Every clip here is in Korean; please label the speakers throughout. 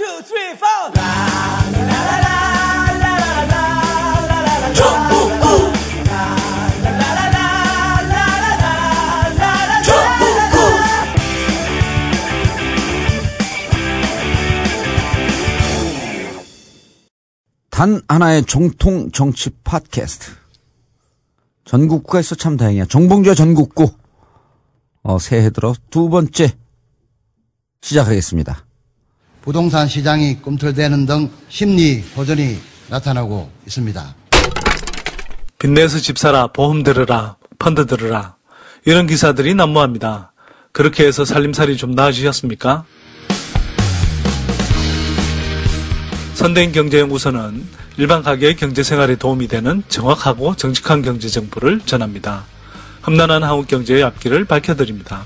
Speaker 1: two, three, four. La la la la la la la la la. Jump, ooh, ooh. La la la la la la la la la. Jump, ooh, ooh. 단 하나의 정통 정치 팟캐스트. 전국구가 있어 참 다행이야. 정봉주의 전국구. 어, 새해 들어 두 번째 시작하겠습니다. 부동산 시장이 꿈틀대는 등 심리 호전이 나타나고 있습니다.
Speaker 2: 빚내서 집 사라, 보험 들으라, 펀드 들으라 이런 기사들이 난무합니다. 그렇게 해서 살림살이 좀 나아지셨습니까? 선대인 경제연구소는 일반 가계의 경제생활에 도움이 되는 정확하고 정직한 경제 정보를 전합니다. 험난한 한국 경제의 앞길을 밝혀드립니다.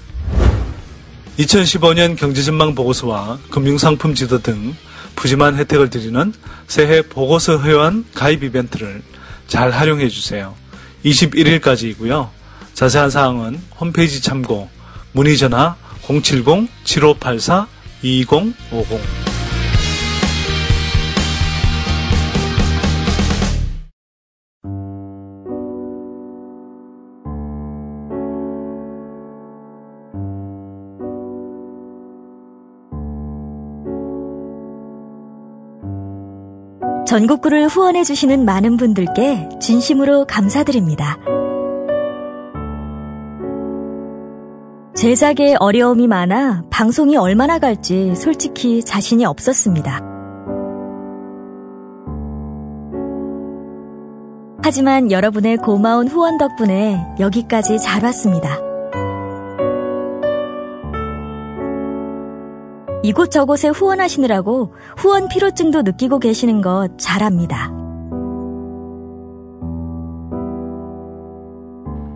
Speaker 2: 2015년 경제전망 보고서와 금융상품 지도 등 푸짐한 혜택을 드리는 새해 보고서 회원 가입 이벤트를 잘 활용해 주세요. 21일까지이고요. 자세한 사항은 홈페이지 참고 문의 전화 070-7584-2050
Speaker 3: 전국구를 후원해주시는 많은 분들께 진심으로 감사드립니다. 제작에 어려움이 많아 방송이 얼마나 갈지 솔직히 자신이 없었습니다. 하지만 여러분의 고마운 후원 덕분에 여기까지 잘 왔습니다. 이곳저곳에 후원하시느라고 후원 피로증도 느끼고 계시는 것 잘합니다.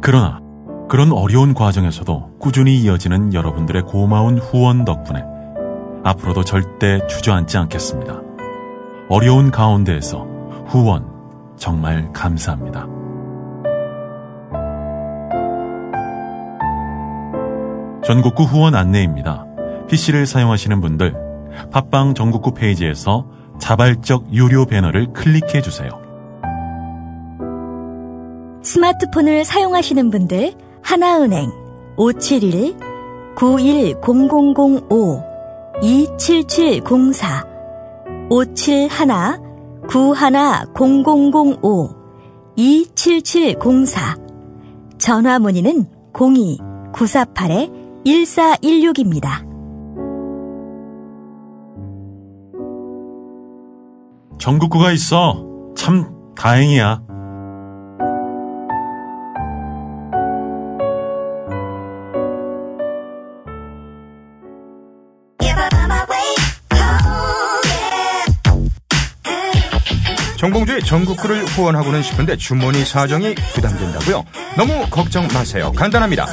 Speaker 4: 그러나 그런 어려운 과정에서도 꾸준히 이어지는 여러분들의 고마운 후원 덕분에 앞으로도 절대 주저앉지 않겠습니다. 어려운 가운데에서 후원 정말 감사합니다. 전국구 후원 안내입니다. PC를 사용하시는 분들 팟빵 전국구 페이지에서 자발적 유료 배너를 클릭해 주세요.
Speaker 3: 스마트폰을 사용하시는 분들 하나은행 571 910005 27704 571 910005 27704 전화 문의는 02 9 4 8 1416입니다.
Speaker 2: 전국구가 있어. 참 다행이야.
Speaker 5: 정봉주의 전국구를 후원하고는 싶은데 주머니 사정이 부담된다고요? 너무 걱정 마세요. 간단합니다.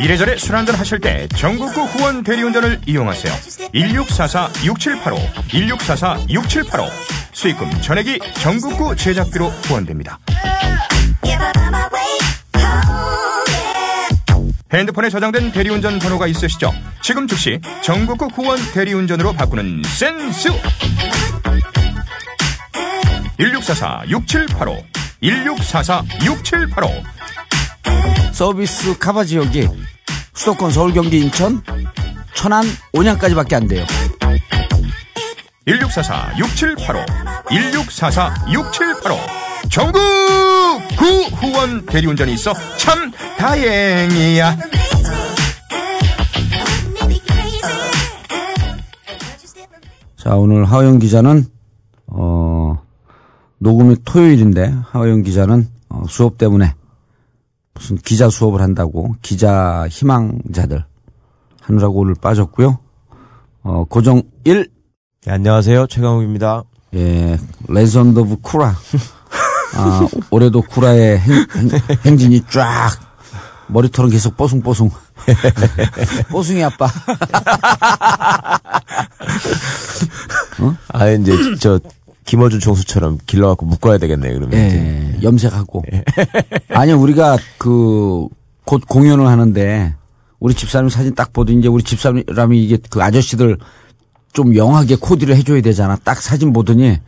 Speaker 5: 이래저래 술 한잔 하실 때 전국구 그 후원 대리운전을 이용하세요. 1644-6785, 1644-6785. 수익금 전액이 전국구 그 제작비로 후원됩니다. 핸드폰에 저장된 대리운전 번호가 있으시죠? 지금 즉시 전국구 그 후원 대리운전으로 바꾸는 센스! 1644-6785,
Speaker 1: 1644-6785. 서비스 카바 지역이 수도권 서울 경기 인천 천안 온양까지밖에 안 돼요.
Speaker 5: 1644-6785 1644-6785 전국 구후원 대리운전이 있어 참 다행이야.
Speaker 1: 자, 오늘 하영 기자는, 어, 녹음이 토요일인데, 하영 기자는 어, 수업 때문에 무슨 기자 수업을 한다고 기자 희망자들 하느라고 오늘 빠졌고요. 어, 고정 1.
Speaker 6: 네, 안녕하세요. 최강욱입니다.
Speaker 1: 예, 레전드 오브 쿠라. 아, 올해도 쿠라의 행, 행 진이쫙 머리털은 계속 뽀송뽀송. 뽀송이 아빠. 어?
Speaker 6: 아, 이제 저 김어준 총수처럼 길러갖고 묶어야 되겠네 그러면 예,
Speaker 1: 염색하고 예. 아니요 우리가 그 곧 공연을 하는데 우리 집사람 사진 딱 보도 이제 우리 집사람이 이게 그 아저씨들 좀 영하게 코디를 해줘야 되잖아 딱 사진 보더니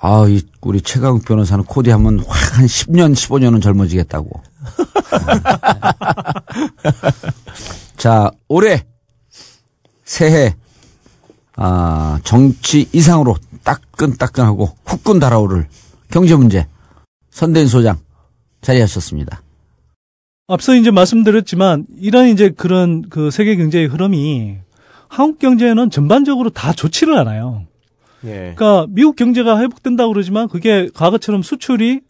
Speaker 1: 아, 이 우리 최강욱 변호사는 코디 하면 확 한 10년, 15년은 젊어지겠다고. 자, 올해 새해 아, 정치 이상으로 따끈따끈하고 후끈 달아오를 경제 문제 선대인 소장 자리하셨습니다.
Speaker 7: 앞서 이제 말씀드렸지만 이런 이제 그런 그 세계 경제의 흐름이 한국 경제는 전반적으로 다 좋지를 않아요. 예. 그러니까 미국 경제가 회복된다고 그러지만 그게 과거처럼 수출이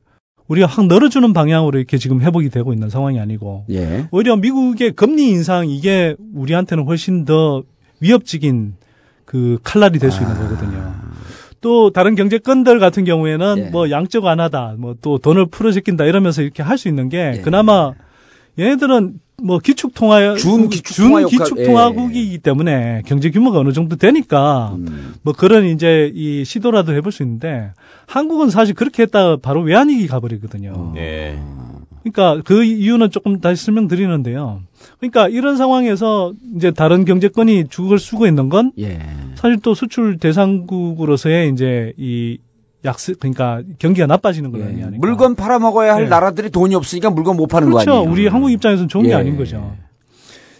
Speaker 7: 우리가 확 늘어주는 방향으로 이렇게 지금 회복이 되고 있는 상황이 아니고 예. 오히려 미국의 금리 인상 이게 우리한테는 훨씬 더 위협적인 그 칼날이 될 수 있는 아. 거거든요. 또 다른 경제권들 같은 경우에는 네. 뭐 양적 완화다, 뭐 또 돈을 풀어제낀다 이러면서 이렇게 할 수 있는 게 네. 예. 그나마 얘네들은 뭐 기축 통화 준 기축 준 기축 통화국이기 예. 때문에 경제 규모가 어느 정도 되니까 음. 뭐 그런 이제 이 시도라도 해볼 수 있는데 한국은 사실 그렇게 했다가 바로 외환위기 가버리거든요. 어. 예. 그러니까 그 이유는 조금 다시 설명드리는데요. 그러니까 이런 상황에서 이제 다른 경제권이 죽을 쓰고 있는 건 예. 사실 또 수출 대상국으로서의 이제 이 약세 그러니까 경기가 나빠지는 거 예. 아니니
Speaker 1: 물건 팔아 먹어야 할 예. 나라들이 돈이 없으니까 물건 못 파는 그렇죠. 거 아니에요.
Speaker 7: 우리 한국 입장에서는 좋은 예. 게 아닌 거죠.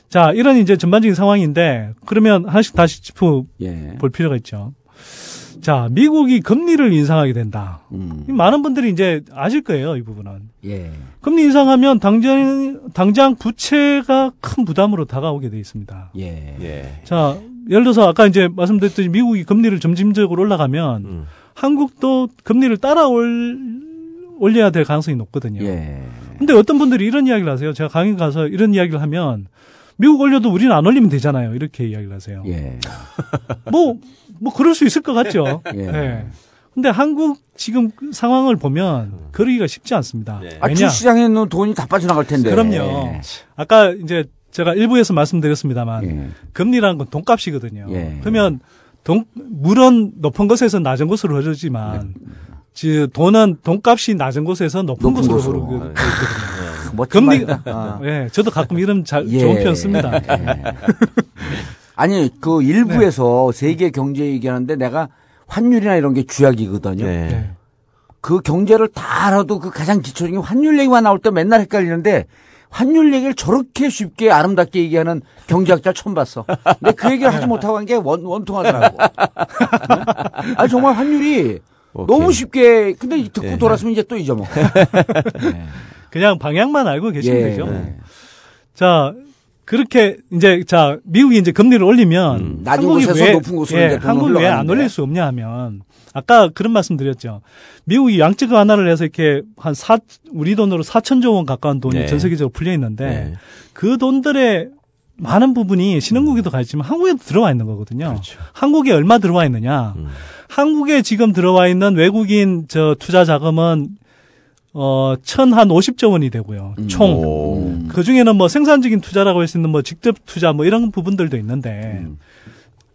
Speaker 7: 자, 이런 이제 전반적인 상황인데 그러면 하나씩 다시 짚어 볼 예. 필요가 있죠. 자, 미국이 금리를 인상하게 된다. 음. 많은 분들이 이제 아실 거예요, 이 부분은. 예. 금리 인상하면 당장, 당장 부채가 큰 부담으로 다가오게 돼 있습니다. 예. 예. 자, 예를 들어서 아까 이제 말씀드렸듯이 미국이 금리를 점진적으로 올라가면 음. 한국도 금리를 따라올 올려야 될 가능성이 높거든요. 예. 근데 어떤 분들이 이런 이야기를 하세요. 제가 강의 가서 이런 이야기를 하면 미국 올려도 우리는 안 올리면 되잖아요. 이렇게 이야기를 하세요. 예. 뭐, 뭐 그럴 수 있을 것 같죠. 예. 예. 근데 한국 지금 상황을 보면 그러기가 쉽지 않습니다. 예.
Speaker 1: 왜냐? 아, 주시장에 는 돈이 다 빠져나갈 텐데.
Speaker 7: 그럼요. 예. 아까 이제 제가 일부에서 말씀드렸습니다만 예. 금리라는 건 돈값이거든요. 예. 그러면 돈 물은 높은 곳에서 낮은 곳으로 흐르지만 즉 네. 돈은 돈값이 낮은 곳에서 높은, 높은 곳으로 흐르거든요. 아, 예. 금리 아. 예, 저도 가끔 이름 잘 예. 좋은 편 씁니다. 예.
Speaker 1: 아니 그 일부에서 네. 세계 경제 얘기하는데 내가 환율이나 이런 게 주약이거든요. 네. 그 경제를 다 알아도 그 가장 기초적인 환율 얘기만 나올 때 맨날 헷갈리는데 환율 얘기를 저렇게 쉽게 아름답게 얘기하는 경제학자 처음 봤어. 근데 그 얘기를 하지 못하고 한 게 원통하더라고. 아 정말 환율이 오케이. 너무 쉽게 근데 듣고 네. 돌았으면 이제 또 잊어먹어. 네. 네.
Speaker 7: 그냥 방향만 알고 계시면 예. 되죠. 네. 네. 자 그렇게 이제 자 미국이 이제 금리를 올리면 음, 낮은 한국이 곳에서 왜, 높은 곳으로 예, 한국 왜 안 올릴 수 없냐 하면 아까 그런 말씀드렸죠. 미국이 양적 완화를 해서 이렇게 한사 우리 돈으로 4천조 원 가까운 돈이 네. 전 세계적으로 풀려 있는데 네. 그 돈들의 많은 부분이 신흥국에도 가 있지만 한국에도 들어와 있는 거거든요. 그렇죠. 한국에 얼마 들어와 있느냐? 음. 한국에 지금 들어와 있는 외국인 저 투자 자금은 어, 천 한 오십 조 원이 되고요. 음. 총. 오. 그 중에는 뭐 생산적인 투자라고 할 수 있는 뭐 직접 투자 뭐 이런 부분들도 있는데, 음.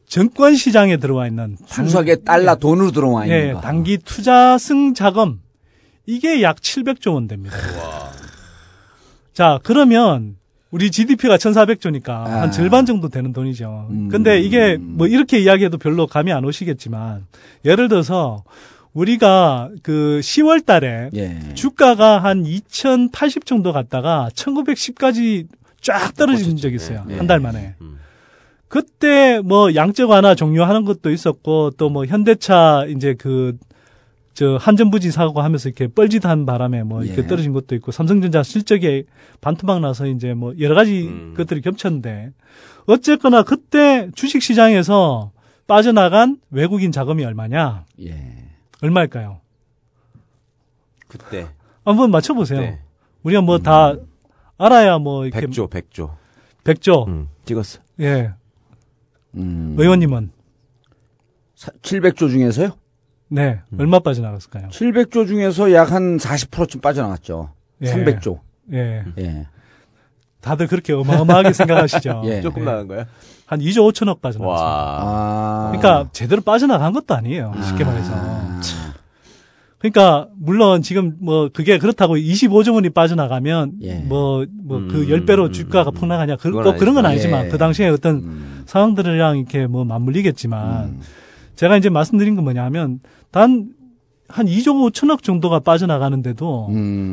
Speaker 7: 증권 시장에 들어와 있는.
Speaker 1: 순수하게 달러 예, 돈으로 들어와 있는. 예,
Speaker 7: 단기 투자 승 자금. 이게 약 칠백 조 원 됩니다. 와. 자, 그러면 우리 GDP가 천사백 조니까한 아. 절반 정도 되는 돈이죠. 음. 근데 이게 뭐 이렇게 이야기해도 별로 감이 안 오시겠지만, 예를 들어서 우리가 그 10월 달에 예. 주가가 한 2080 정도 갔다가 1910까지 쫙 떨어진 적이 있어요. 예. 한달 만에. 예. 음. 그때 뭐 양적 완화 종료하는 것도 있었고 또 뭐 현대차 이제 그 저 한전부지 사고 하면서 이렇게 뻘짓한 바람에 뭐 이렇게 예. 떨어진 것도 있고 삼성전자 실적에 반토막 나서 이제 뭐 여러 가지 음. 것들이 겹쳤는데 어쨌거나 그때 주식 시장에서 빠져나간 외국인 자금이 얼마냐? 예. 얼마일까요? 그때. 한번 맞춰보세요. 그 우리가 뭐다 음. 알아야 뭐
Speaker 1: 이렇게. 100조, 100조.
Speaker 7: 100조. 음,
Speaker 1: 찍었어.
Speaker 7: 예. 음. 의원님은?
Speaker 1: 700조 중에서요?
Speaker 7: 네. 음. 얼마 빠져나갔을까요?
Speaker 1: 700조 중에서 약 한 40%쯤 빠져나갔죠. 예. 300조. 예. 예.
Speaker 7: 다들 그렇게 어마어마하게 생각하시죠. 예. 네.
Speaker 1: 조금 나간 거예요?
Speaker 7: 한 2조 5천억 빠져나갔습니다. 와. 그러니까 제대로 빠져나간 것도 아니에요. 쉽게 아. 말해서. 그러니까 물론 지금 뭐 그게 그렇다고 25조 원이 빠져나가면 뭐뭐 예. 뭐 그 음, 열배로 음, 주가가 음. 폭락하냐 그, 또 그런 건 아니지만 예. 그 당시에 어떤 예. 음. 상황들이랑 이렇게 뭐 맞물리겠지만 제가 이제 말씀드린 건 뭐냐면 단 한 2조 5천억 정도가 빠져나가는데도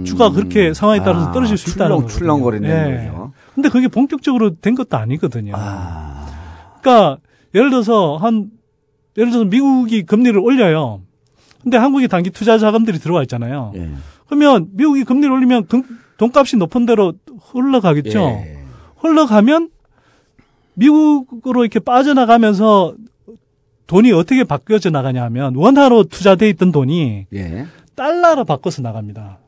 Speaker 7: 주가 그렇게 상황에 따라서 아, 떨어질 수 있다는 출렁거리는 예. 거죠. 근데 그게 본격적으로 된 것도 아니거든요. 아. 그러니까 예를 들어서 한 예를 들어서 미국이 금리를 올려요. 근데 한국에 단기 투자 자금들이 들어와 있잖아요. 예. 그러면 미국이 금리를 올리면 금, 돈값이 높은 대로 흘러가겠죠. 예. 흘러가면 미국으로 이렇게 빠져나가면서 돈이 어떻게 바뀌어져 나가냐 하면 원화로 투자돼 있던 돈이 예. 달러로 바꿔서 나갑니다.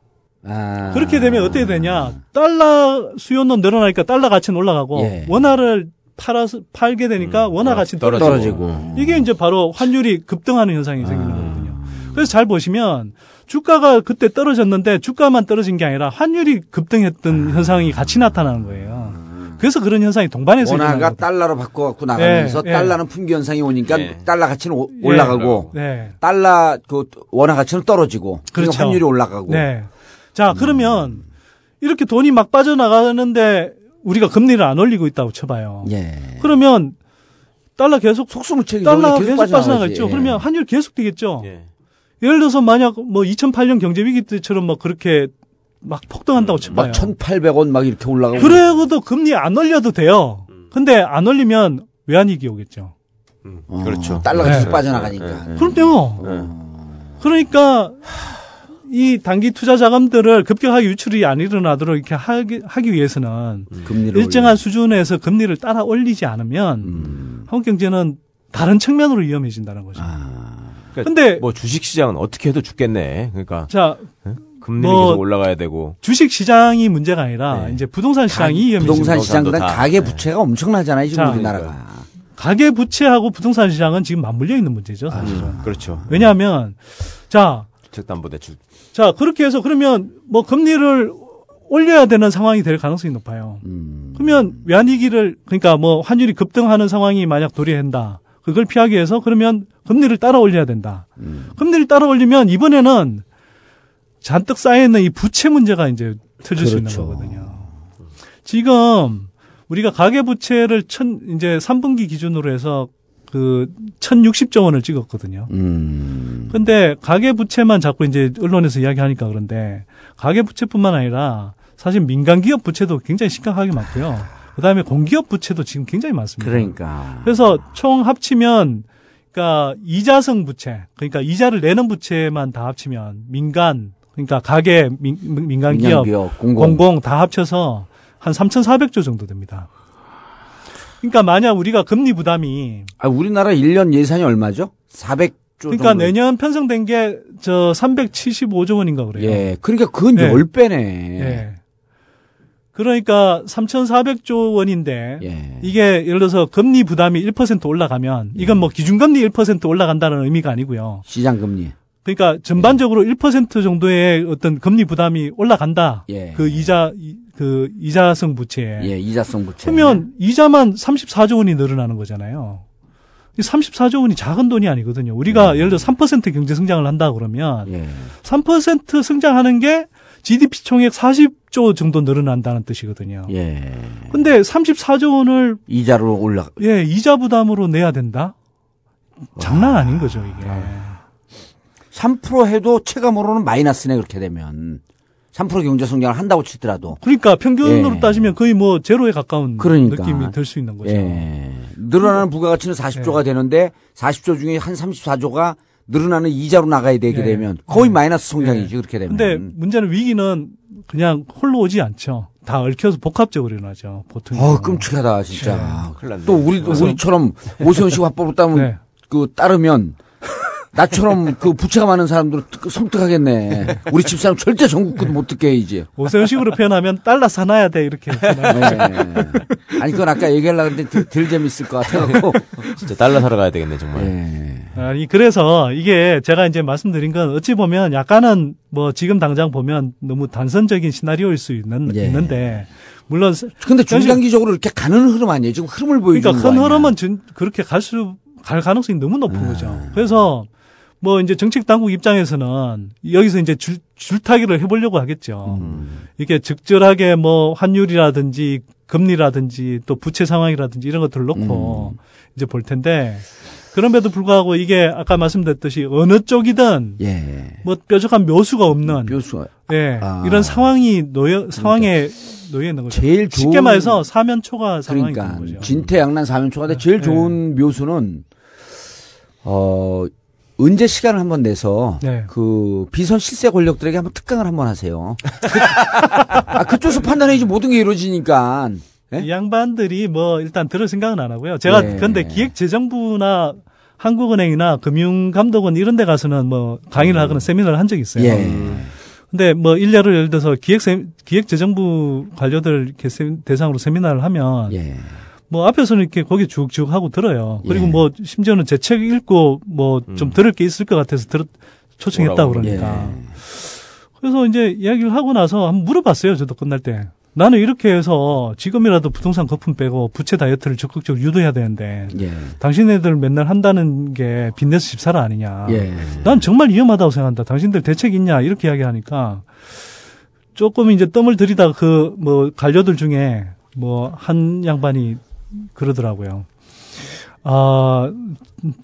Speaker 7: 아. 그렇게 되면 어떻게 되냐? 달러 수요는 늘어나니까 달러 가치는 올라가고 예. 원화를 팔아서 팔게 되니까 음, 원화 가치 떨어지고. 떨어지고. 이게 이제 바로 환율이 급등하는 현상이 생기는 거 아. 그래서 잘 보시면 주가가 그때 떨어졌는데 주가만 떨어진 게 아니라 환율이 급등했던 아. 현상이 같이 나타나는 거예요. 음. 그래서 그런 현상이 동반해서
Speaker 1: 원화가 달러로 바꿔갖고 나가면서 네. 달러는 품귀 현상이 오니까 네. 달러 가치는 오, 올라가고 네. 달러 그 원화 가치는 떨어지고 그렇죠. 환율이 올라가고. 네.
Speaker 7: 자 음. 그러면 이렇게 돈이 막 빠져나가는데 우리가 금리를 안 올리고 있다고 쳐봐요. 예. 그러면 달러 계속
Speaker 1: 속수무책이
Speaker 7: 달러 계속, 계속 빠져나가겠죠. 예. 그러면 환율 계속 뛰겠죠. 예. 예를 들어서 만약 뭐 2008년 경제 위기 때처럼 막 그렇게 막 폭등한다고 쳐요. 음, 막
Speaker 1: 1,800원 막 이렇게 올라가고.
Speaker 7: 그래도 금리 안 올려도 돼요. 음. 근데 안 올리면 외환위기 오겠죠.
Speaker 1: 음, 그렇죠. 어, 달러가 계속 네. 빠져나가니까. 네,
Speaker 7: 네, 네. 그럼요. 네. 그러니까 이 단기 투자 자금들을 급격하게 유출이 안 일어나도록 이렇게 하기, 하기 위해서는 음. 일정한 올려. 수준에서 금리를 따라 올리지 않으면 음. 한국 경제는 다른 측면으로 위험해진다는 거죠. 아.
Speaker 6: 그러니까 근데 뭐 주식 시장은 어떻게 해도 죽겠네. 그러니까 자 응? 금리 뭐 계속 올라가야 되고
Speaker 7: 주식 시장이 문제가 아니라 네. 이제 부동산 시장이 가,
Speaker 1: 부동산 시장 그다 가계 부채가 네. 엄청나잖아요 지금 자, 우리나라가 그러니까.
Speaker 7: 가계 부채하고 부동산 시장은 지금 맞물려 있는 문제죠 사실 아,
Speaker 1: 그렇죠
Speaker 7: 왜냐하면 자
Speaker 1: 주택담보대출 자
Speaker 7: 그렇게 해서 그러면 뭐 금리를 올려야 되는 상황이 될 가능성이 높아요 음. 그러면 외환위기를 그러니까 뭐 환율이 급등하는 상황이 만약 도래한다 그걸 피하기 위해서 그러면 금리를 따라 올려야 된다. 음. 금리를 따라 올리면 이번에는 잔뜩 쌓여있는 이 부채 문제가 이제 터질 그렇죠. 수 있는 그렇죠. 거거든요. 지금 우리가 가계부채를 천, 이제 3분기 기준으로 해서 그 1060조 원을 찍었거든요. 음. 근데 가계부채만 자꾸 이제 언론에서 이야기하니까 그런데 가계부채뿐만 아니라 사실 민간 기업 부채도 굉장히 심각하게 많고요. 그다음에 공기업 부채도 지금 굉장히 많습니다.
Speaker 1: 그러니까.
Speaker 7: 그래서 총 합치면 그러니까 이자성 부채, 그러니까 이자를 내는 부채만 다 합치면 민간, 그러니까 가계, 민, 민간 기업, 공공. 공공 다 합쳐서 한 3,400조 정도 됩니다. 그러니까 만약 우리가 금리 부담이
Speaker 1: 아 우리나라 1년 예산이 얼마죠? 400
Speaker 7: 그러니까 정도. 내년 편성된 게 저 375조 원인가 그래요. 예.
Speaker 1: 그러니까 그건 네. 10배네. 예.
Speaker 7: 그러니까 3,400조 원인데 예. 이게 예를 들어서 금리 부담이 1% 올라가면 예. 이건 뭐 기준금리 1% 올라간다는 의미가 아니고요.
Speaker 1: 시장 금리.
Speaker 7: 그러니까 전반적으로 예. 1% 정도의 어떤 금리 부담이 올라간다. 예. 그 이자 그 이자성 부채.
Speaker 1: 예, 이자성 부채.
Speaker 7: 그러면 이자만 34조 원이 늘어나는 거잖아요. 34조 원이 작은 돈이 아니거든요. 우리가 예. 예를 들어 3% 경제 성장을 한다 그러면 예. 3% 성장하는 게 GDP 총액 40조 정도 늘어난다는 뜻이거든요. 예. 근데 34조 원을
Speaker 1: 이자로 올라
Speaker 7: 예, 이자 부담으로 내야 된다. 장난 아. 아닌 거죠, 이게. 아. 3%
Speaker 1: 해도 체감으로는 마이너스네 그렇게 되면. 3% 경제 성장을 한다고 치더라도
Speaker 7: 그러니까 평균으로 예. 따지면 거의 뭐 제로에 가까운 그러니까. 느낌이 들 수 있는 거죠. 예.
Speaker 1: 늘어나는 음. 부가가치는 40조가 예. 되는데 40조 중에 한 34조가 늘어나는 이자로 나가야 되게 예. 예. 되면 거의 예. 마이너스 성장이지 예. 그렇게 되면.
Speaker 7: 근데 음. 문제는 위기는 그냥 홀로 오지 않죠. 다 얽혀서 복합적으로 일어나죠. 보통. 어,
Speaker 1: 끔찍하다 진짜. 아, 또 우리 우리처럼 오세훈 씨화법을로 따면 네. 그 따르면 나처럼 그 부채가 많은 사람들은 섬뜩하겠네. 우리 집사람 절대 전국구도 못 듣게 이제.
Speaker 7: 오세훈식으로 표현하면 달러 사놔야 돼 이렇게. 네.
Speaker 1: 아니 그건 아까 얘기하려고 했는데 덜, 덜 재밌을 것 같아갖고.
Speaker 6: 진짜 달러 사러 가야 되겠네 정말. 네.
Speaker 7: 아니 그래서 이게 제가 이제 말씀드린 건 어찌 보면 약간은 뭐 지금 당장 보면 너무 단선적인 시나리오일 수 있는, 예. 있는데 물론
Speaker 1: 근데 중장기적으로 이렇게 가는 흐름 아니에요? 지금 흐름을 보여주는
Speaker 7: 그러니까 큰 흐름은 그렇게 갈 수 갈 가능성이 너무 높은 아. 거죠. 그래서 뭐 이제 정책 당국 입장에서는 여기서 이제 줄, 줄타기를 해보려고 하겠죠. 음. 이게 적절하게 뭐 환율이라든지 금리라든지 또 부채 상황이라든지 이런 것들을 놓고 음. 이제 볼 텐데 그럼에도 불구하고 이게 아까 말씀드렸듯이 어느 쪽이든 예. 뭐 뾰족한 묘수가 없는 묘수 예 아. 이런 상황이 노여 그러니까 상황에 놓여 있는 거죠.
Speaker 1: 제일 쉽게
Speaker 7: 말해서 사면초가 상황이 그러니까, 거죠.
Speaker 1: 진퇴양난 사면초가 돼 네. 제일 예. 좋은 묘수는 어 언제 시간을 한번 내서 네. 그 비선 실세 권력들에게 한번 특강을 한번 하세요. 그, 아, 그쪽에서 판단해야지 모든 게 이루어지니까. 네?
Speaker 7: 양반들이 뭐 일단 들을 생각은 안 하고요. 제가 네. 근데 기획재정부나 한국은행이나 금융감독원 이런 데 가서는 뭐 강의를 음. 하거나 세미나를 한 적이 있어요. 예. 음. 근데 뭐일례를 예를 들어서 기획 기획재정부 관료들 대상으로 세미나를 하면 예. 뭐 앞에서는 이렇게 거기 쭉쭉 하고 들어요. 그리고 예. 뭐 심지어는 제 책 읽고 뭐좀 음. 들을 게 있을 것 같아서 들 초청했다 그러니까. 예. 그래서 이제 이야기를 하고 나서 한번 물어봤어요. 저도 끝날 때. 나는 이렇게 해서 지금이라도 부동산 거품 빼고 부채 다이어트를 적극적으로 유도해야 되는데 예. 당신네들 맨날 한다는 게 빚내서 집 사라 아니냐. 예. 난 정말 위험하다고 생각한다. 당신들 대책 있냐 이렇게 이야기하니까 조금 이제 뜸을 들이다 그뭐 관료들 중에 뭐 한 양반이 그러더라고요. 아,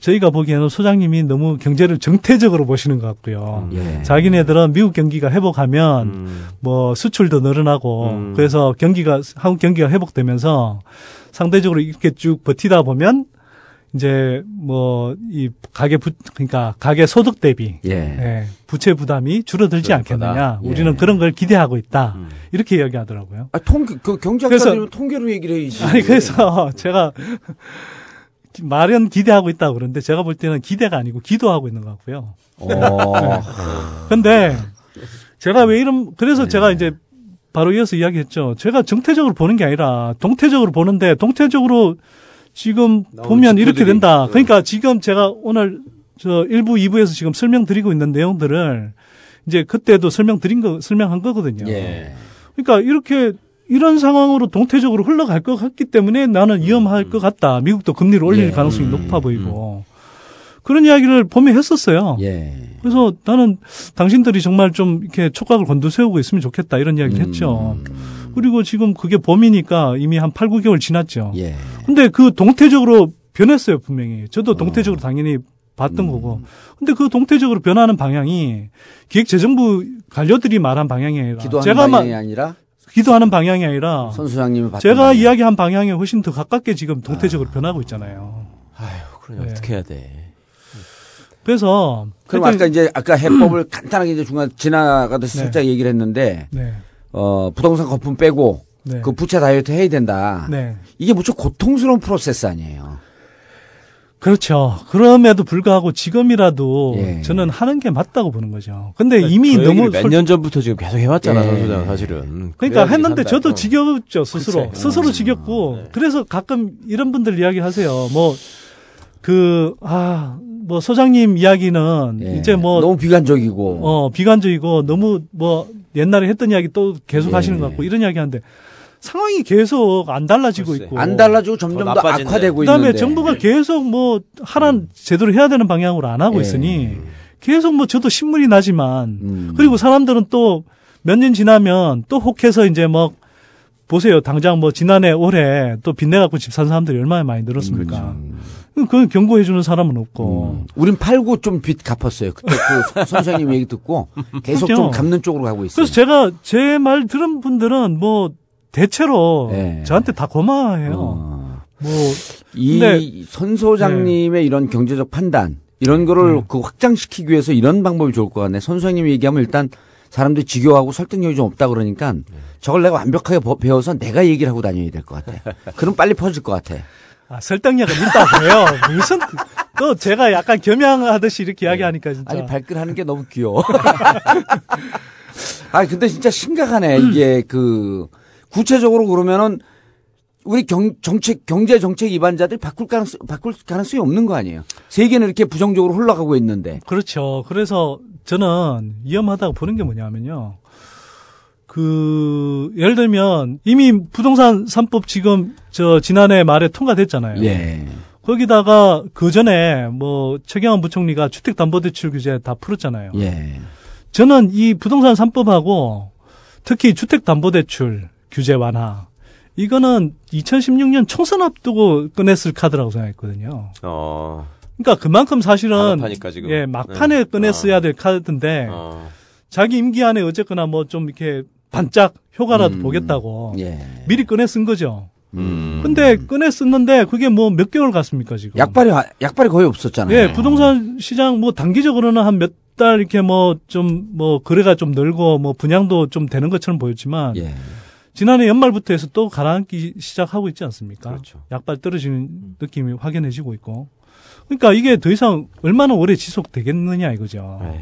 Speaker 7: 저희가 보기에는 소장님이 너무 경제를 정태적으로 보시는 것 같고요. 음. 예. 자기네들은 미국 경기가 회복하면 음. 뭐 수출도 늘어나고 음. 그래서 경기가 한국 경기가 회복되면서 상대적으로 이렇게 쭉 버티다 보면 이제 뭐 이 가계 부 그러니까 가계 소득 대비 예. 예, 부채 부담이 줄어들지 않겠느냐 예. 우리는 그런 걸 기대하고 있다 음. 이렇게 이야기하더라고요.
Speaker 1: 아, 통그 그, 경제학자들 통계로 얘기를 해야지.
Speaker 7: 아니 그래서 제가 마련 기대하고 있다 그러는데 제가 볼 때는 기대가 아니고 기도하고 있는 것 같고요. 그런데 어. 네. 제가 왜 이런 그래서 예. 제가 이제 바로 이어서 이야기했죠. 제가 정태적으로 보는 게 아니라 동태적으로 보는데 동태적으로 지금 보면 이렇게 된다. 네. 그러니까 지금 제가 오늘 저 1부, 2부에서 지금 설명드리고 있는 내용들을 이제 그때도 설명드린 거, 설명한 거거든요. 예. 그러니까 이렇게 이런 상황으로 동태적으로 흘러갈 것 같기 때문에 나는 위험할 음. 것 같다. 미국도 금리를 올릴 예. 가능성이 높아 보이고. 음, 음. 그런 이야기를 봄에 했었어요. 예. 그래서 나는 당신들이 정말 좀 이렇게 촉각을 곤두세우고 있으면 좋겠다 이런 이야기를 음. 했죠. 음. 그리고 지금 그게 범이니까 이미 한 8, 9개월 지났죠. 예. 근데 그 동태적으로 변했어요, 분명히. 저도 음. 동태적으로 어. 당연히 봤던 음. 거고. 근데 그 동태적으로 변하는 방향이 기획재정부 관료들이 말한 방향이
Speaker 1: 아니라 제가 방향이 마, 아니라
Speaker 7: 기도하는 방향이 아니라
Speaker 1: 선수장님이
Speaker 7: 제가 방향. 이야기한 방향에 훨씬 더 가깝게 지금 동태적으로 아. 변하고 있잖아요.
Speaker 1: 아유, 그럼 네. 어떻게 해야
Speaker 7: 돼?
Speaker 1: 그래서 그럼 아까 이제 아까 해법을 간단하게 이제 중간 지나가듯이 네. 살짝 얘기를 했는데 네. 어, 부동산 거품 빼고 네. 그 부채 다이어트 해야 된다. 네. 이게 무척 고통스러운 프로세스 아니에요.
Speaker 7: 그렇죠. 그럼에도 불구하고 지금이라도 예. 저는 하는 게 맞다고 보는 거죠. 근데 그러니까 이미 너무
Speaker 6: 몇 년 전부터 지금 계속 해왔잖아, 예. 소장 사실은.
Speaker 7: 그러니까 했는데 산다. 저도 지겹죠 스스로 그치. 스스로 음. 지겹고 네. 그래서 가끔 이런 분들 이야기하세요. 뭐그아 뭐 소장님 이야기는
Speaker 1: 예. 이제
Speaker 7: 뭐
Speaker 1: 너무 비관적이고
Speaker 7: 어 비관적이고 너무 뭐 옛날에 했던 이야기 또 계속 예. 하시는 것 같고 이런 이야기하는데 상황이 계속 안 달라지고 글쎄. 있고
Speaker 1: 안 달라지고 점점 더, 더 악화되고
Speaker 7: 그다음에 있는데. 정부가 예. 계속 뭐 하란 음. 제대로 해야 되는 방향으로 안 하고 예. 있으니 계속 뭐 저도 신물이 나지만 음. 그리고 사람들은 또 몇 년 지나면 또 혹해서 이제 뭐 보세요 당장 뭐 지난해 올해 또 빚내 갖고 집 산 사람들이 얼마나 많이 늘었습니까? 음, 그렇죠. 음, 그건 경고해주는 사람은 없고.
Speaker 1: 음. 우린 팔고 좀 빚 갚았어요. 그때 그 선생님 얘기 듣고 계속 그렇죠. 좀 갚는 쪽으로 가고 있어요. 그래서
Speaker 7: 제가 제 말 들은 분들은 뭐 대체로 네. 저한테 다 고마워해요. 어.
Speaker 1: 뭐이 선소장님의 네. 이런 경제적 판단 이런 거를 네. 그 확장시키기 위해서 이런 방법이 좋을 것 같네. 선생님이 얘기하면 일단 사람들이 지겨워하고 설득력이 좀 없다 그러니까 네. 저걸 내가 완벽하게 배워서 내가 얘기를 하고 다녀야 될 것 같아. 그럼 빨리 퍼질 것 같아.
Speaker 7: 아, 설득력은 있다고 해요. 무슨 또 제가 약간 겸양하듯이 이렇게 네. 이야기하니까 진짜.
Speaker 1: 아니 발끈하는 게 너무 귀여워. 아 근데 진짜 심각하네 음. 이게 그 구체적으로 그러면은 우리 경, 정책 경제 정책 위반자들 바꿀 가능성 바꿀 가능성이 없는 거 아니에요? 세계는 이렇게 부정적으로 흘러가고 있는데.
Speaker 7: 그렇죠. 그래서 저는 위험하다고 보는 게 뭐냐면요. 그 예를 들면 이미 부동산 3법 지금 저 지난해 말에 통과됐잖아요. 예. 거기다가 그 전에 뭐 최경환 부총리가 주택담보대출 규제 다 풀었잖아요. 예. 저는 이 부동산 3법하고 특히 주택담보대출 규제 완화 이거는 2016년 총선 앞두고 꺼냈을 카드라고 생각했거든요. 어. 그러니까 그만큼 사실은 예 막판에 네. 꺼냈어야 어. 될 카드인데 어. 자기 임기 안에 어쨌거나 뭐 좀 이렇게 반짝 효과라도 음. 보겠다고 예. 미리 꺼내 쓴 거죠. 음. 근데 꺼내 썼는데 그게 뭐 몇 개월 갔습니까 지금?
Speaker 1: 약발이 약발이 거의 없었잖아요.
Speaker 7: 예, 부동산 시장 뭐 단기적으로는 한 몇 달 이렇게 뭐 좀뭐 뭐 거래가 좀 늘고 뭐 분양도 좀 되는 것처럼 보였지만 예. 지난해 연말부터 해서 또 가라앉기 시작하고 있지 않습니까? 그렇죠. 약발 떨어지는 느낌이 확연해지고 있고. 그러니까 이게 더 이상 얼마나 오래 지속되겠느냐 이거죠. 에이.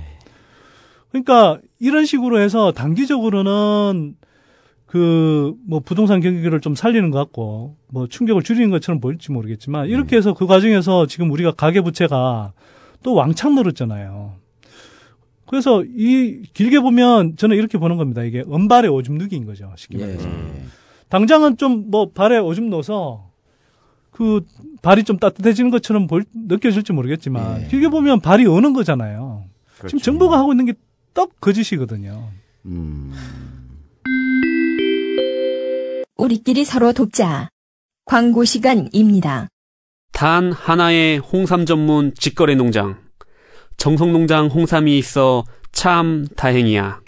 Speaker 7: 그러니까 이런 식으로 해서 단기적으로는 그 뭐 부동산 경기를 좀 살리는 것 같고 뭐 충격을 줄이는 것처럼 보일지 모르겠지만 이렇게 음. 해서 그 과정에서 지금 우리가 가계 부채가 또 왕창 늘었잖아요. 그래서 이 길게 보면 저는 이렇게 보는 겁니다. 이게 은발의 오줌 누기인 거죠. 쉽게 예. 말해서. 예. 당장은 좀 뭐 발에 오줌 넣어서 그 발이 좀 따뜻해지는 것처럼 볼, 느껴질지 모르겠지만 예. 길게 보면 발이 어는 거잖아요. 그렇죠. 지금 정부가 하고 있는 게떡 거짓이거든요.
Speaker 8: 음. 우리끼리 서로 돕자. 광고 시간입니다.
Speaker 9: 단 하나의 홍삼 전문 직거래 농장. 정성농장 홍삼이 있어 참 다행이야.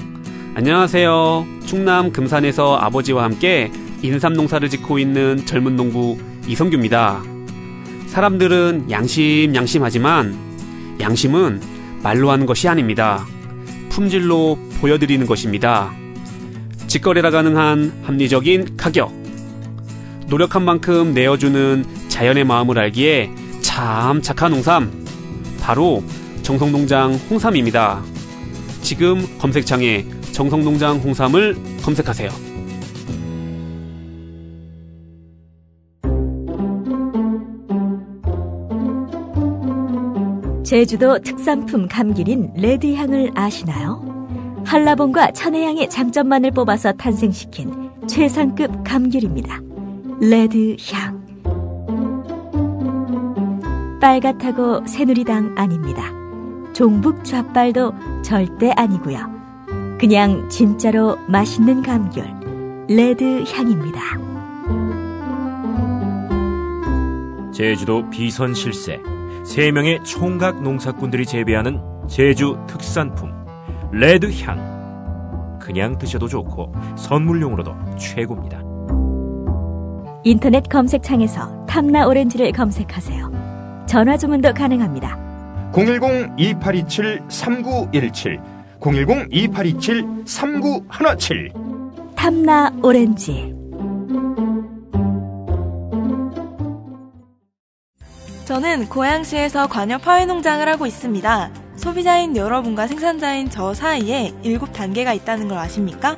Speaker 9: 안녕하세요. 충남 금산에서 아버지와 함께 인삼 농사를 짓고 있는 젊은 농부 이성규입니다. 사람들은 양심 양심하지만 양심은 말로 하는 것이 아닙니다. 품질로 보여드리는 것입니다. 직거래라 가능한 합리적인 가격. 노력한 만큼 내어주는 자연의 마음을 알기에 참 착한 홍삼. 바로 정성농장 홍삼입니다. 지금 검색창에 정성농장 홍삼을 검색하세요.
Speaker 10: 제주도 특산품 감귤인 레드향을 아시나요? 한라봉과 천혜향의 장점만을 뽑아서 탄생시킨 최상급 감귤입니다. 레드향. 빨갛다고 새누리당 아닙니다. 종북 좌빨도 절대 아니고요. 그냥 진짜로 맛있는 감귤 레드향입니다.
Speaker 11: 제주도 비선 실세 3명의 총각 농사꾼들이 재배하는 제주 특산품 레드향. 그냥 드셔도 좋고 선물용으로도 최고입니다.
Speaker 10: 인터넷 검색창에서 탐나 오렌지를 검색하세요. 전화 주문도 가능합니다. 010-2827-3917 010-2827-3917 탐나 오렌지
Speaker 12: 저는 고양시에서 관여 파회 농장을 하고 있습니다. 소비자인 여러분과 생산자인 저 사이에 7단계가 있다는 걸 아십니까?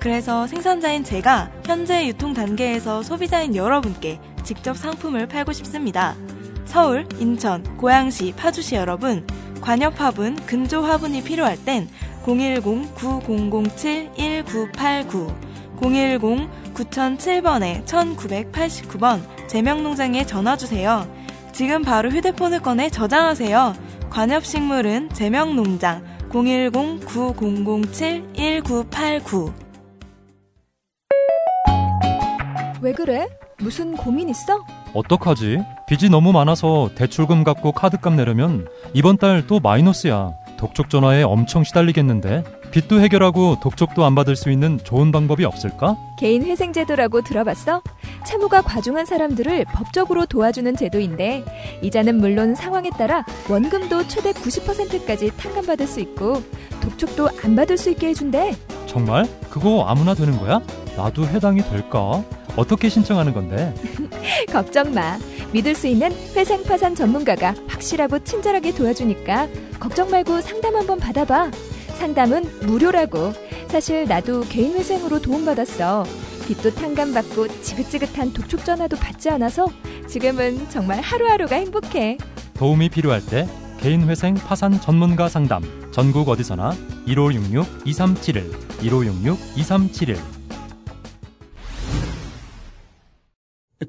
Speaker 12: 그래서 생산자인 제가 현재 유통 단계에서 소비자인 여러분께 직접 상품을 팔고 싶습니다. 서울, 인천, 고양시, 파주시 여러분, 관여화분, 근조화분이 필요할 땐 010-9007-1989, 010-9007번에 1989번 제명농장에 전화주세요. 지금 바로 휴대폰을 꺼내 저장하세요. 관엽식물은 제명농장 010-9007-1989왜
Speaker 13: 그래? 무슨 고민 있어?
Speaker 14: 어떡하지? 빚이 너무 많아서 대출금 갚고 카드값 내려면 이번 달 또 마이너스야. 독촉 전화에 엄청 시달리겠는데. 빚도 해결하고 독촉도 안 받을 수 있는 좋은 방법이 없을까?
Speaker 13: 개인회생제도라고 들어봤어? 채무가 과중한 사람들을 법적으로 도와주는 제도인데 이자는 물론 상황에 따라 원금도 최대 90%까지 탕감받을 수 있고 독촉도 안 받을 수 있게 해준대.
Speaker 14: 정말? 그거 아무나 되는 거야? 나도 해당이 될까? 어떻게 신청하는 건데?
Speaker 13: 걱정 마. 믿을 수 있는 회생 파산 전문가가 확실하고 친절하게 도와주니까 걱정 말고 상담 한번 받아봐. 상담은 무료라고. 사실 나도 개인회생으로 도움받았어. 빚도 탕감받고 지긋지긋한 독촉 전화도 받지 않아서 지금은 정말 하루하루가 행복해.
Speaker 14: 도움이 필요할 때 개인회생 파산 전문가 상담 전국 어디서나 1566-2371 1566-2371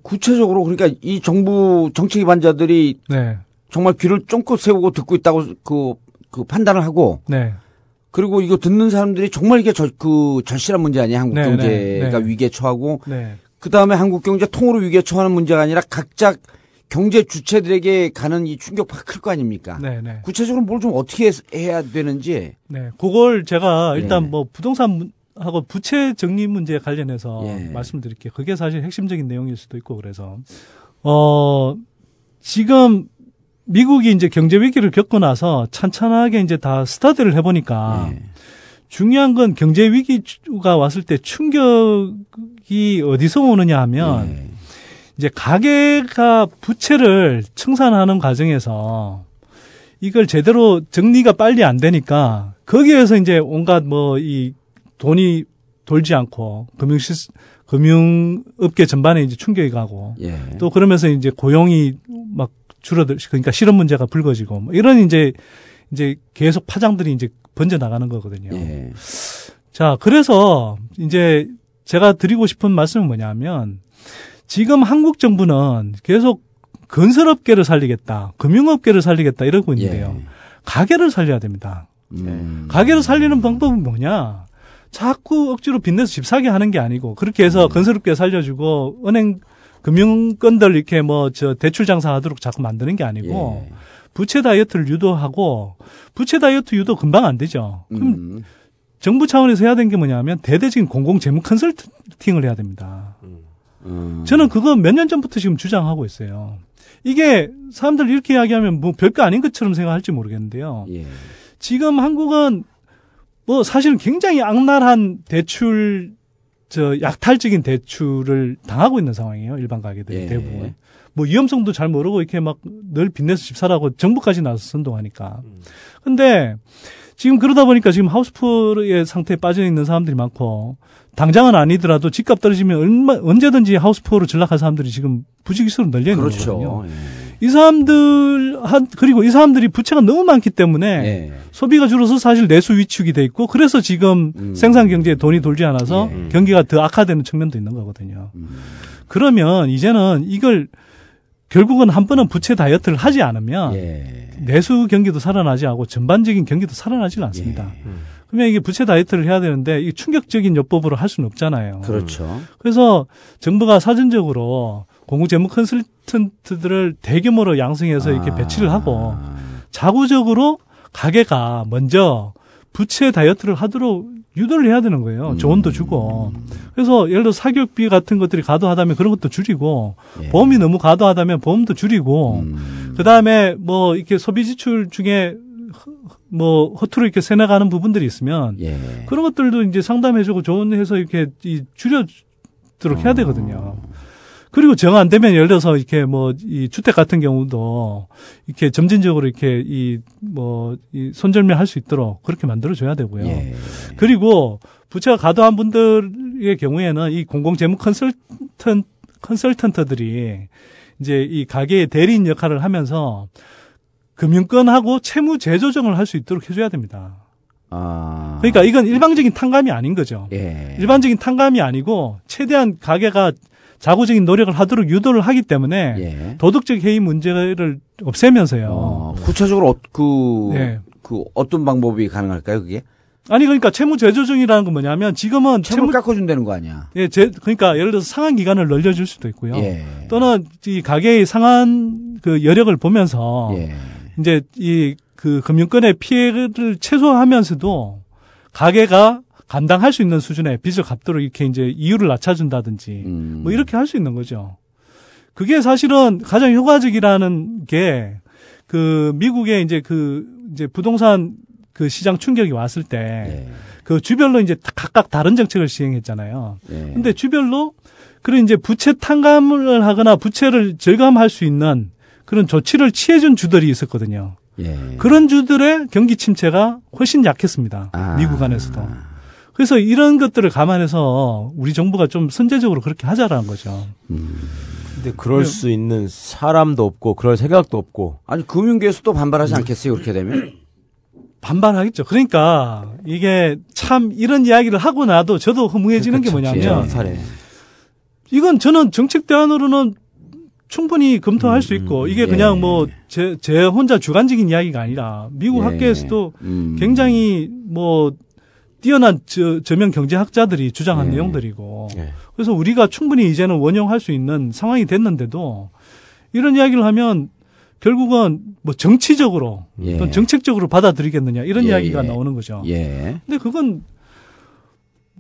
Speaker 1: 구체적으로 그러니까 이 정부 정치 기반자들이 네. 정말 귀를 쫑긋 세우고 듣고 있다고 그, 그 판단을 하고 네. 그리고 이거 듣는 사람들이 정말 이게 절, 그 절실한 문제 아니야 한국 네, 네 경제가 네 위기에 처하고 네. 그 다음에 한국 경제 통으로 위기에 처하는 문제가 아니라 각자 경제 주체들에게 가는 이 충격파 클 거 아닙니까? 네네. 네. 구체적으로 뭘 좀 어떻게 해야 되는지.
Speaker 7: 네, 그걸 제가 일단 네. 뭐 부동산 문... 하고 부채 정리 문제 에 관련해서 예. 말씀드릴게요. 그게 사실 핵심적인 내용일 수도 있고 그래서 어 지금 미국이 이제 경제 위기를 겪고 나서 찬찬하게 이제 다 스타트를 해보니까 네. 중요한 건 경제 위기가 왔을 때 충격이 어디서 오느냐 하면 네. 이제 가계가 부채를 청산하는 과정에서 이걸 제대로 정리가 빨리 안 되니까 거기에서 이제 온갖 뭐 이 돈이 돌지 않고 금융 시 금융 업계 전반에 이제 충격이 가고 예. 또 그러면서 이제 고용이 막 줄어들 그러니까 실험 문제가 불거지고 뭐 이런 이제 이제 계속 파장들이 이제 번져 나가는 거거든요. 예. 자, 그래서 이제 제가 드리고 싶은 말씀은 뭐냐면 지금 한국 정부는 계속 건설업계를 살리겠다, 금융업계를 살리겠다 이러고 있는데요. 예. 가게를 살려야 됩니다. 음. 네. 가게를 살리는 방법은 뭐냐? 자꾸 억지로 빚내서 집 사게 하는 게 아니고 그렇게 해서 음. 건설업계 살려주고 은행 금융권들 이렇게 뭐 저 대출 장사하도록 자꾸 만드는 게 아니고 예. 부채 다이어트를 유도하고 부채 다이어트 유도 금방 안 되죠. 그럼 음. 정부 차원에서 해야 되는 게 뭐냐면 대대적인 공공 재무 컨설팅을 해야 됩니다. 음. 저는 그거 몇 년 전부터 지금 주장하고 있어요. 이게 사람들 이렇게 이야기하면 뭐 별거 아닌 것처럼 생각할지 모르겠는데요. 예. 지금 한국은 뭐 사실은 굉장히 악랄한 대출 저 약탈적인 대출을 당하고 있는 상황이에요. 일반 가게들 예. 대부분. 뭐 위험성도 잘 모르고 이렇게 막늘 빚내서 집 사라고 정부까지 나서 선동하니까. 음. 근데 지금 그러다 보니까 지금 하우스풀의 상태에 빠져 있는 사람들이 많고 당장은 아니더라도 집값 떨어지면 얼마 언제든지 하우스포로 전락한 사람들이 지금 부지기수로 늘려 있는 그렇죠. 거거든요. 예. 이 사람들 한 그리고 이 사람들이 부채가 너무 많기 때문에 예. 소비가 줄어서 사실 내수 위축이 돼 있고 그래서 지금 음. 생산 경제에 돈이 돌지 않아서 예. 음. 경기가 더 악화되는 측면도 있는 거거든요. 음. 그러면 이제는 이걸 결국은 한 번은 부채 다이어트를 하지 않으면 예. 내수 경기도 살아나지 않고 전반적인 경기도 살아나지 않습니다. 예. 음. 그러면 이게 부채 다이어트를 해야 되는데 이 충격적인 요법으로 할 수는 없잖아요.
Speaker 1: 그렇죠.
Speaker 7: 그래서 정부가 사전적으로 공구 재무 컨설턴트들을 대규모로 양성해서 이렇게 아. 배치를 하고 자구적으로 가게가 먼저 부채 다이어트를 하도록 유도를 해야 되는 거예요. 음. 조언도 주고. 그래서 예를 들어 사교육비 같은 것들이 과도하다면 그런 것도 줄이고 예. 보험이 너무 과도하다면 보험도 줄이고 음. 그다음에 뭐 이렇게 소비 지출 중에 뭐 허투루 이렇게 새나가는 부분들이 있으면 예. 그런 것들도 이제 상담해주고 조언해서 이렇게 이 줄여도록 해야 되거든요. 어. 그리고 정 안 되면 예를 들어서 이렇게 뭐 이 주택 같은 경우도 이렇게 점진적으로 이렇게 이 뭐 이 손절매할 수 있도록 그렇게 만들어 줘야 되고요. 예. 그리고 부채가 과도한 분들의 경우에는 이 공공재무 컨설턴 컨설턴트들이 이제 이 가게의 대리인 역할을 하면서 금융권하고 채무 재조정을 할 수 있도록 해줘야 됩니다. 아. 그러니까 이건 일방적인 탕감이 아닌 거죠. 예. 일반적인 탕감이 아니고 최대한 가게가 자구적인 노력을 하도록 유도를 하기 때문에 예. 도덕적 해이 문제를 없애면서요.
Speaker 1: 어, 구체적으로 어, 그, 네. 그 어떤 방법이 가능할까요, 그게?
Speaker 7: 아니 그러니까 채무 제조중이라는건 뭐냐면 지금은
Speaker 1: 채무 깎아준다는 거 아니야?
Speaker 7: 예, 제, 그러니까 예를 들어 서 상한 기간을 늘려줄 수도 있고요. 예. 또는 이가게의 상한 그 여력을 보면서 예. 이제 이 그 금융권의 피해를 최소화하면서도 가게가 감당할 수 있는 수준의 빚을 갚도록 이렇게 이제 이유를 낮춰준다든지 음. 뭐 이렇게 할 수 있는 거죠. 그게 사실은 가장 효과적이라는 게 그 미국의 이제 그 이제 부동산 그 시장 충격이 왔을 때그 네. 주별로 이제 각각 다른 정책을 시행했잖아요. 네. 근데 주별로 그런 이제 부채 탕감을 하거나 부채를 절감할 수 있는 그런 조치를 취해준 주들이 있었거든요. 예. 그런 주들의 경기 침체가 훨씬 약했습니다. 아. 미국 안에서도. 그래서 이런 것들을 감안해서 우리 정부가 좀 선제적으로 그렇게 하자라는 거죠.
Speaker 6: 음. 근데 그럴 근데, 네. 수 있는 사람도 없고 그럴 생각도 없고
Speaker 1: 아니 금융계에서 도 반발하지 음. 않겠어요 그렇게 되면
Speaker 7: 반발하겠죠. 그러니까 이게 참 이런 이야기를 하고 나도 저도 허무해지는 그러니게 그렇죠. 뭐냐면 예, 이건 저는 정책 대안으로는 충분히 검토할 음, 수 있고 음, 이게 예. 그냥 뭐제제 제 혼자 주관적인 이야기가 아니라 미국 예. 학계에서도 음. 굉장히 뭐 뛰어난 저, 저명 경제학자들이 주장한 음. 내용들이고 네. 그래서 우리가 충분히 이제는 원용할 수 있는 상황이 됐는데도 이런 이야기를 하면 결국은 뭐 정치적으로 예. 또는 정책적으로 받아들이겠느냐 이런 예, 이야기가 예. 나오는 거죠. 예. 근데 그건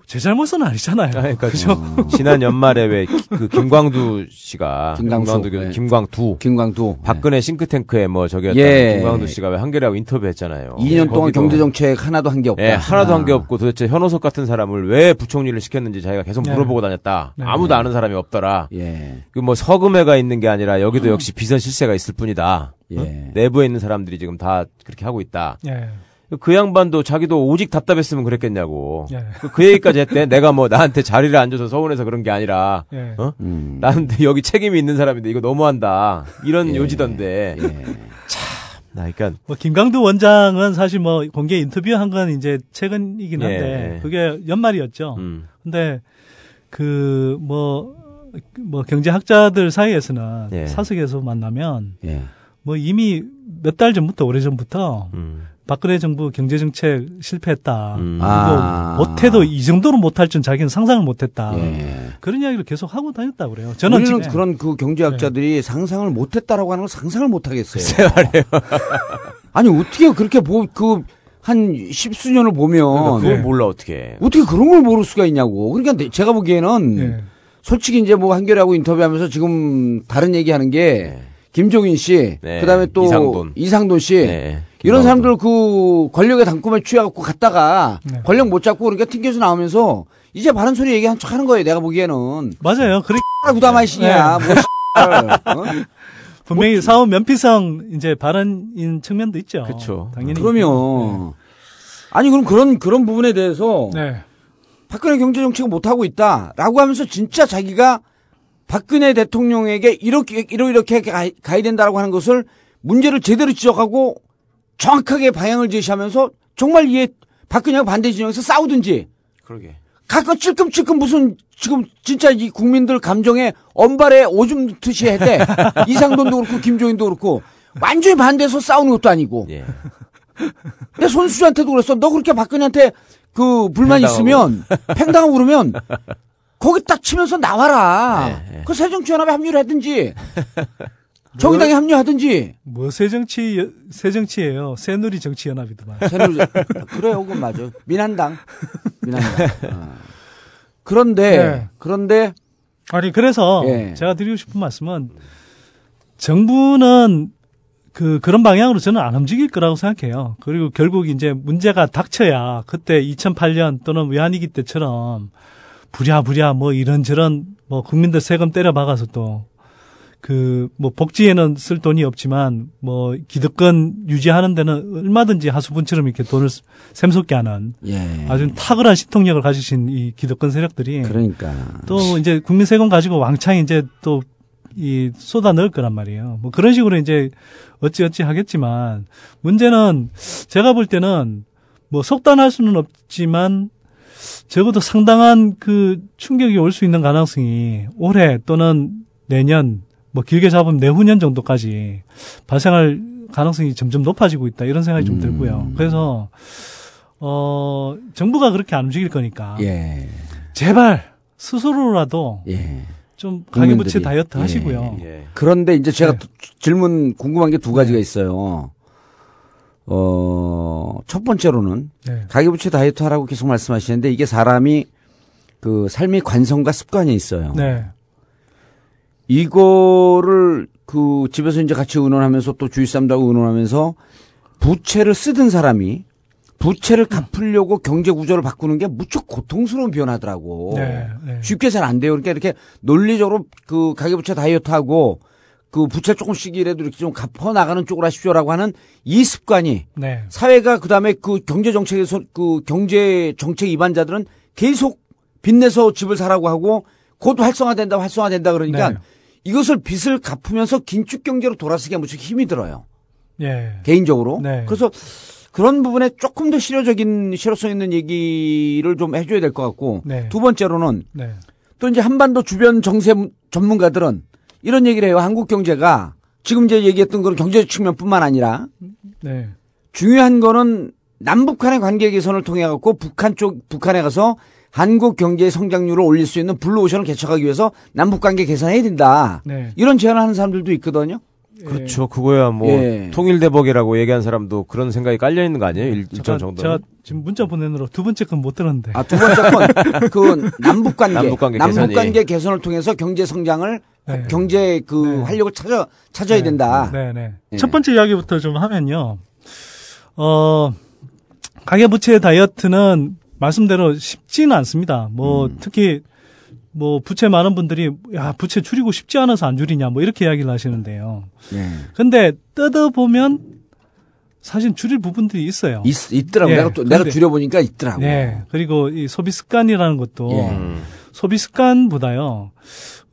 Speaker 7: 제 잘못은 아니잖아요.
Speaker 6: 아, 그러니까 그죠? 음, 지난 연말에 왜 그 김광두 씨가
Speaker 1: 김광수,
Speaker 6: 김광두 네.
Speaker 1: 김광두 김광두
Speaker 6: 박근혜 싱크탱크에 뭐 저기 예. 김광두 씨가 왜 한겨레하고 인터뷰했잖아요.
Speaker 1: 2년 동안 경제 정책 하나도 한 게 없다.
Speaker 6: 예, 하나도 한게 아. 없고 도대체 현호석 같은 사람을 왜 부총리를 시켰는지 자기가 계속 네. 물어보고 다녔다. 네. 아무도 아는 사람이 없더라. 예. 그뭐 서금회가 있는 게 아니라 여기도 음. 역시 비선 실세가 있을 뿐이다. 예. 내부에 있는 사람들이 지금 다 그렇게 하고 있다. 예. 그 양반도 자기도 오직 답답했으면 그랬겠냐고. 예. 그, 그 얘기까지 했대. 내가 뭐 나한테 자리를 안 줘서 서운해서 그런 게 아니라, 예. 어? 음. 나테 여기 책임이 있는 사람인데 이거 너무한다. 이런 예. 요지던데. 예. 참, 나 그러니까.
Speaker 7: 뭐 김강두 원장은 사실 뭐 공개 인터뷰 한 건 이제 최근이긴 예. 한데 예. 그게 연말이었죠. 음. 근데 그뭐뭐 뭐 경제학자들 사이에서는 사석에서 만나면 뭐 이미 몇 달 전부터 오래 전부터. 음. 박근혜 정부 경제정책 실패했다. 음. 아. 못해도 이 정도로 못할 줄 자기는 상상을 못했다. 예. 그런 이야기를 계속 하고 다녔다 그래요. 저는
Speaker 1: 지금 그런 그 경제학자들이 네. 상상을 못했다라고 하는 걸 상상을 못하겠어요. 글쎄요. 아니 어떻게 그렇게 그 한 십수년을 보면
Speaker 6: 그러니까 그걸 네. 몰라 어떻게
Speaker 1: 어떻게 그런 걸 모를 수가 있냐고 그러니까 제가 보기에는 네. 솔직히 이제 뭐 한결하고 인터뷰하면서 지금 다른 얘기하는 게 네. 김종인 씨 네. 그다음에 또 이상돈, 이상돈 씨 네. 이런 사람들 그 권력의 단꿈에 취해갖고 갔다가 네. 권력 못 잡고 그렇게 튕겨서 나오면서 이제 바른 소리 얘기한 척 하는 거예요. 내가 보기에는.
Speaker 7: 맞아요. 그래.
Speaker 1: 구다마이시냐. 네. 네.
Speaker 7: 뭐, 어? 분명히 뭐, 사후 면피성 이제 발언인 측면도 있죠.
Speaker 6: 그렇죠.
Speaker 1: 당연히. 그러면 네. 아니 그럼 그런 그런 부분에 대해서 네. 박근혜 경제 정책을 못 하고 있다라고 하면서 진짜 자기가 박근혜 대통령에게 이렇게 이렇게 이렇게 가야 된다라고 하는 것을 문제를 제대로 지적하고 정확하게 방향을 제시하면서 정말 이게 박근혜 하고 반대 진영에서 싸우든지. 그러게. 가끔 찔끔찔끔 무슨 지금 진짜 이 국민들 감정에 언발에 오줌 듯이 했대. 이상돈도 그렇고 김종인도 그렇고 완전히 반대해서 싸우는 것도 아니고. 예. 근데 손수주한테도 그랬어. 너 그렇게 박근혜한테 그 불만 팽당하고. 있으면 팽당하고 그러면 거기 딱 치면서 나와라. 네, 네. 그 새정치연합에 합류를 했든지 네. 정의당에 합류하든지.
Speaker 7: 뭐 새정치 새정치예요. 새누리 정치연합이더만. 새누리
Speaker 1: 그래요, 그건 맞아. 민한당. 민한당. 어. 그런데 네. 그런데
Speaker 7: 아니 그래서 예. 제가 드리고 싶은 말씀은 정부는 그 그런 방향으로 저는 안 움직일 거라고 생각해요. 그리고 결국 이제 문제가 닥쳐야 그때 2008년 또는 외환위기 때처럼 부랴부랴 뭐 이런저런 뭐 국민들 세금 때려 박아서 또 그뭐 복지에는 쓸 돈이 없지만 뭐 기득권 유지하는 데는 얼마든지 하수분처럼 이렇게 돈을 샘솟게 하는 예. 아주 탁월한 신통력을 가지신 이 기득권 세력들이
Speaker 1: 그러니까
Speaker 7: 또 이제 국민 세금 가지고 왕창 이제 또 이 쏟아 넣을 거란 말이에요. 뭐 그런 식으로 이제 어찌어찌 하겠지만 문제는 제가 볼 때는 뭐 속단할 수는 없지만 적어도 상당한 그 충격이 올 수 있는 가능성이 올해 또는 내년 뭐 길게 잡으면 내후년 정도까지 발생할 가능성이 점점 높아지고 있다 이런 생각이 좀 음. 들고요. 그래서 어 정부가 그렇게 안 움직일 거니까 예. 제발 스스로라도 예. 좀 가계부채 다이어트 예. 하시고요.
Speaker 1: 예. 그런데 이제 제가 네. 질문 궁금한 게 두 가지가 네. 있어요. 어, 첫 번째로는 네. 가계부채 다이어트 하라고 계속 말씀하시는데 이게 사람이 그 삶의 관성과 습관이 있어요. 네. 이거를 그 집에서 이제 같이 의논하면서 또 주위 사람들하고 의논하면서 부채를 쓰던 사람이 부채를 갚으려고 경제 구조를 바꾸는 게 무척 고통스러운 변화더라고. 네, 네. 쉽게 잘 안 돼요. 그러니까 이렇게 논리적으로 그 가계부채 다이어트하고 그 부채 조금씩이라도 이렇게 좀 갚아 나가는 쪽으로 하십시오라고 하는 이 습관이 네. 사회가 그다음에 그 경제 정책에서 그 경제 정책 위반자들은 계속 빚내서 집을 사라고 하고 곧 활성화된다 활성화된다 그러니까 네. 이것을 빚을 갚으면서 긴축 경제로 돌아서기하 무척 힘이 들어요. 예. 개인적으로. 네. 그래서 그런 부분에 조금 더 실효적인 실효성 있는 얘기를 좀 해줘야 될 것 같고 네. 두 번째로는 네. 또 이제 한반도 주변 정세 전문가들은 이런 얘기를 해요. 한국 경제가 지금 이제 얘기했던 그런 경제 측면뿐만 아니라 네. 중요한 거는 남북한의 관계 개선을 통해 갖고 북한 쪽 북한에 가서 한국 경제의 성장률을 올릴 수 있는 블루오션을 개척하기 위해서 남북 관계 개선해야 된다. 네. 이런 제안을 하는 사람들도 있거든요.
Speaker 6: 예. 그렇죠. 그거야 뭐 예. 통일 대복이라고 얘기한 사람도 그런 생각이 깔려 있는 거 아니에요? 일, 정 정도.
Speaker 7: 제가 지금 문자 보내느라 두 번째 건 못 들었는데.
Speaker 1: 아, 두 번째 건그 남북 관계 남북 관계, 남북 관계 개선을 통해서 경제 성장을 네. 경제 그 네. 활력을 찾아 찾아야 네. 된다. 네, 네.
Speaker 7: 예. 첫 번째 이야기부터 좀 하면요. 어 가계부채 다이어트는 말씀대로 쉽지는 않습니다. 뭐 음. 특히 뭐 부채 많은 분들이 야 부채 줄이고 싶지 않아서 안 줄이냐 뭐 이렇게 이야기를 하시는데요. 예. 근데 뜯어 보면 사실 줄일 부분들이 있어요.
Speaker 1: 있, 더라고요 예. 내가, 또, 내가 줄여 보니까 있더라고요. 네.
Speaker 7: 그리고 이 소비 습관이라는 것도 예. 소비 습관보다요.